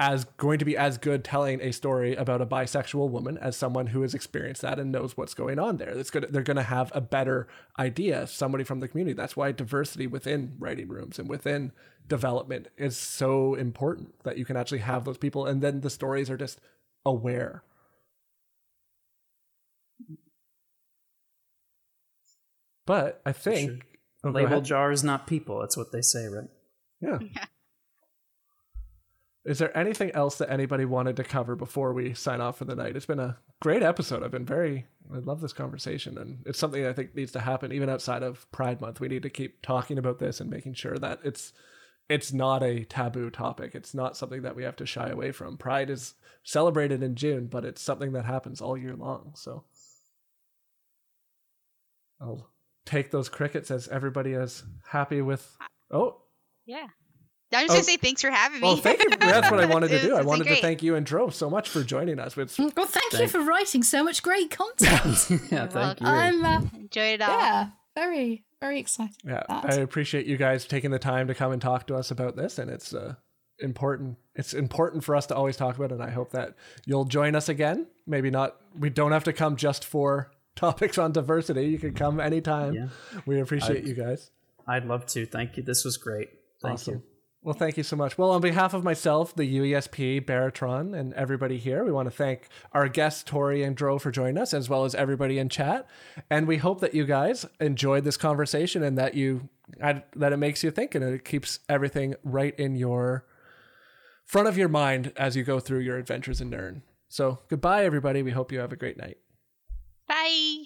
A: as going to be as good telling a story about a bisexual woman as someone who has experienced that and knows what's going on there. It's good. They're going to have a better idea. Somebody from the community. That's why diversity within writing rooms and within development is so important that you can actually have those people, and then the stories are just aware. But I think Oh,
C: Label
A: ahead.
C: jars, not people. That's what they say, right?
A: Yeah. Is there anything else that anybody wanted to cover before we sign off for the night? It's been a great episode. I've been very, I love this conversation, and it's something I think needs to happen even outside of Pride Month. We need to keep talking about this and making sure that it's it's not a taboo topic. It's not something that we have to shy away from. Pride is celebrated in June, but it's something that happens all year long. So I'll take those crickets as everybody is happy with. Oh,
B: Yeah. I'm just
A: Oh.
B: gonna say thanks for having me.
A: well, thank you. That's what I wanted to do. I wanted to thank you and Drove so much for joining us. It's,
E: Well, thank, you for writing so much great content.
C: yeah, thank you.
E: I'm, uh,
B: Enjoyed it all.
E: yeah, very, very excited.
A: yeah,
E: about
A: I appreciate you guys taking the time to come and talk to us about this, and it's uh, important. It's important for us to always talk about, it, and I hope that you'll join us again. Maybe not. We don't have to come just for topics on diversity. You can come anytime.
C: Yeah.
A: We appreciate
C: I'd-
A: you guys.
C: I'd love to. Thank you. This was great. Thank
A: awesome.
C: you.
A: Well, thank you so much. Well, on behalf of myself, the UESP, Baratron, and everybody here, we want to thank our guests, Tori and Dro, for joining us, as well as everybody in chat. And we hope that you guys enjoyed this conversation and that you that it makes you think and it keeps everything right in your front of your mind as you go through your adventures in Nirn. So goodbye, everybody. We hope you have a great night.
B: Bye.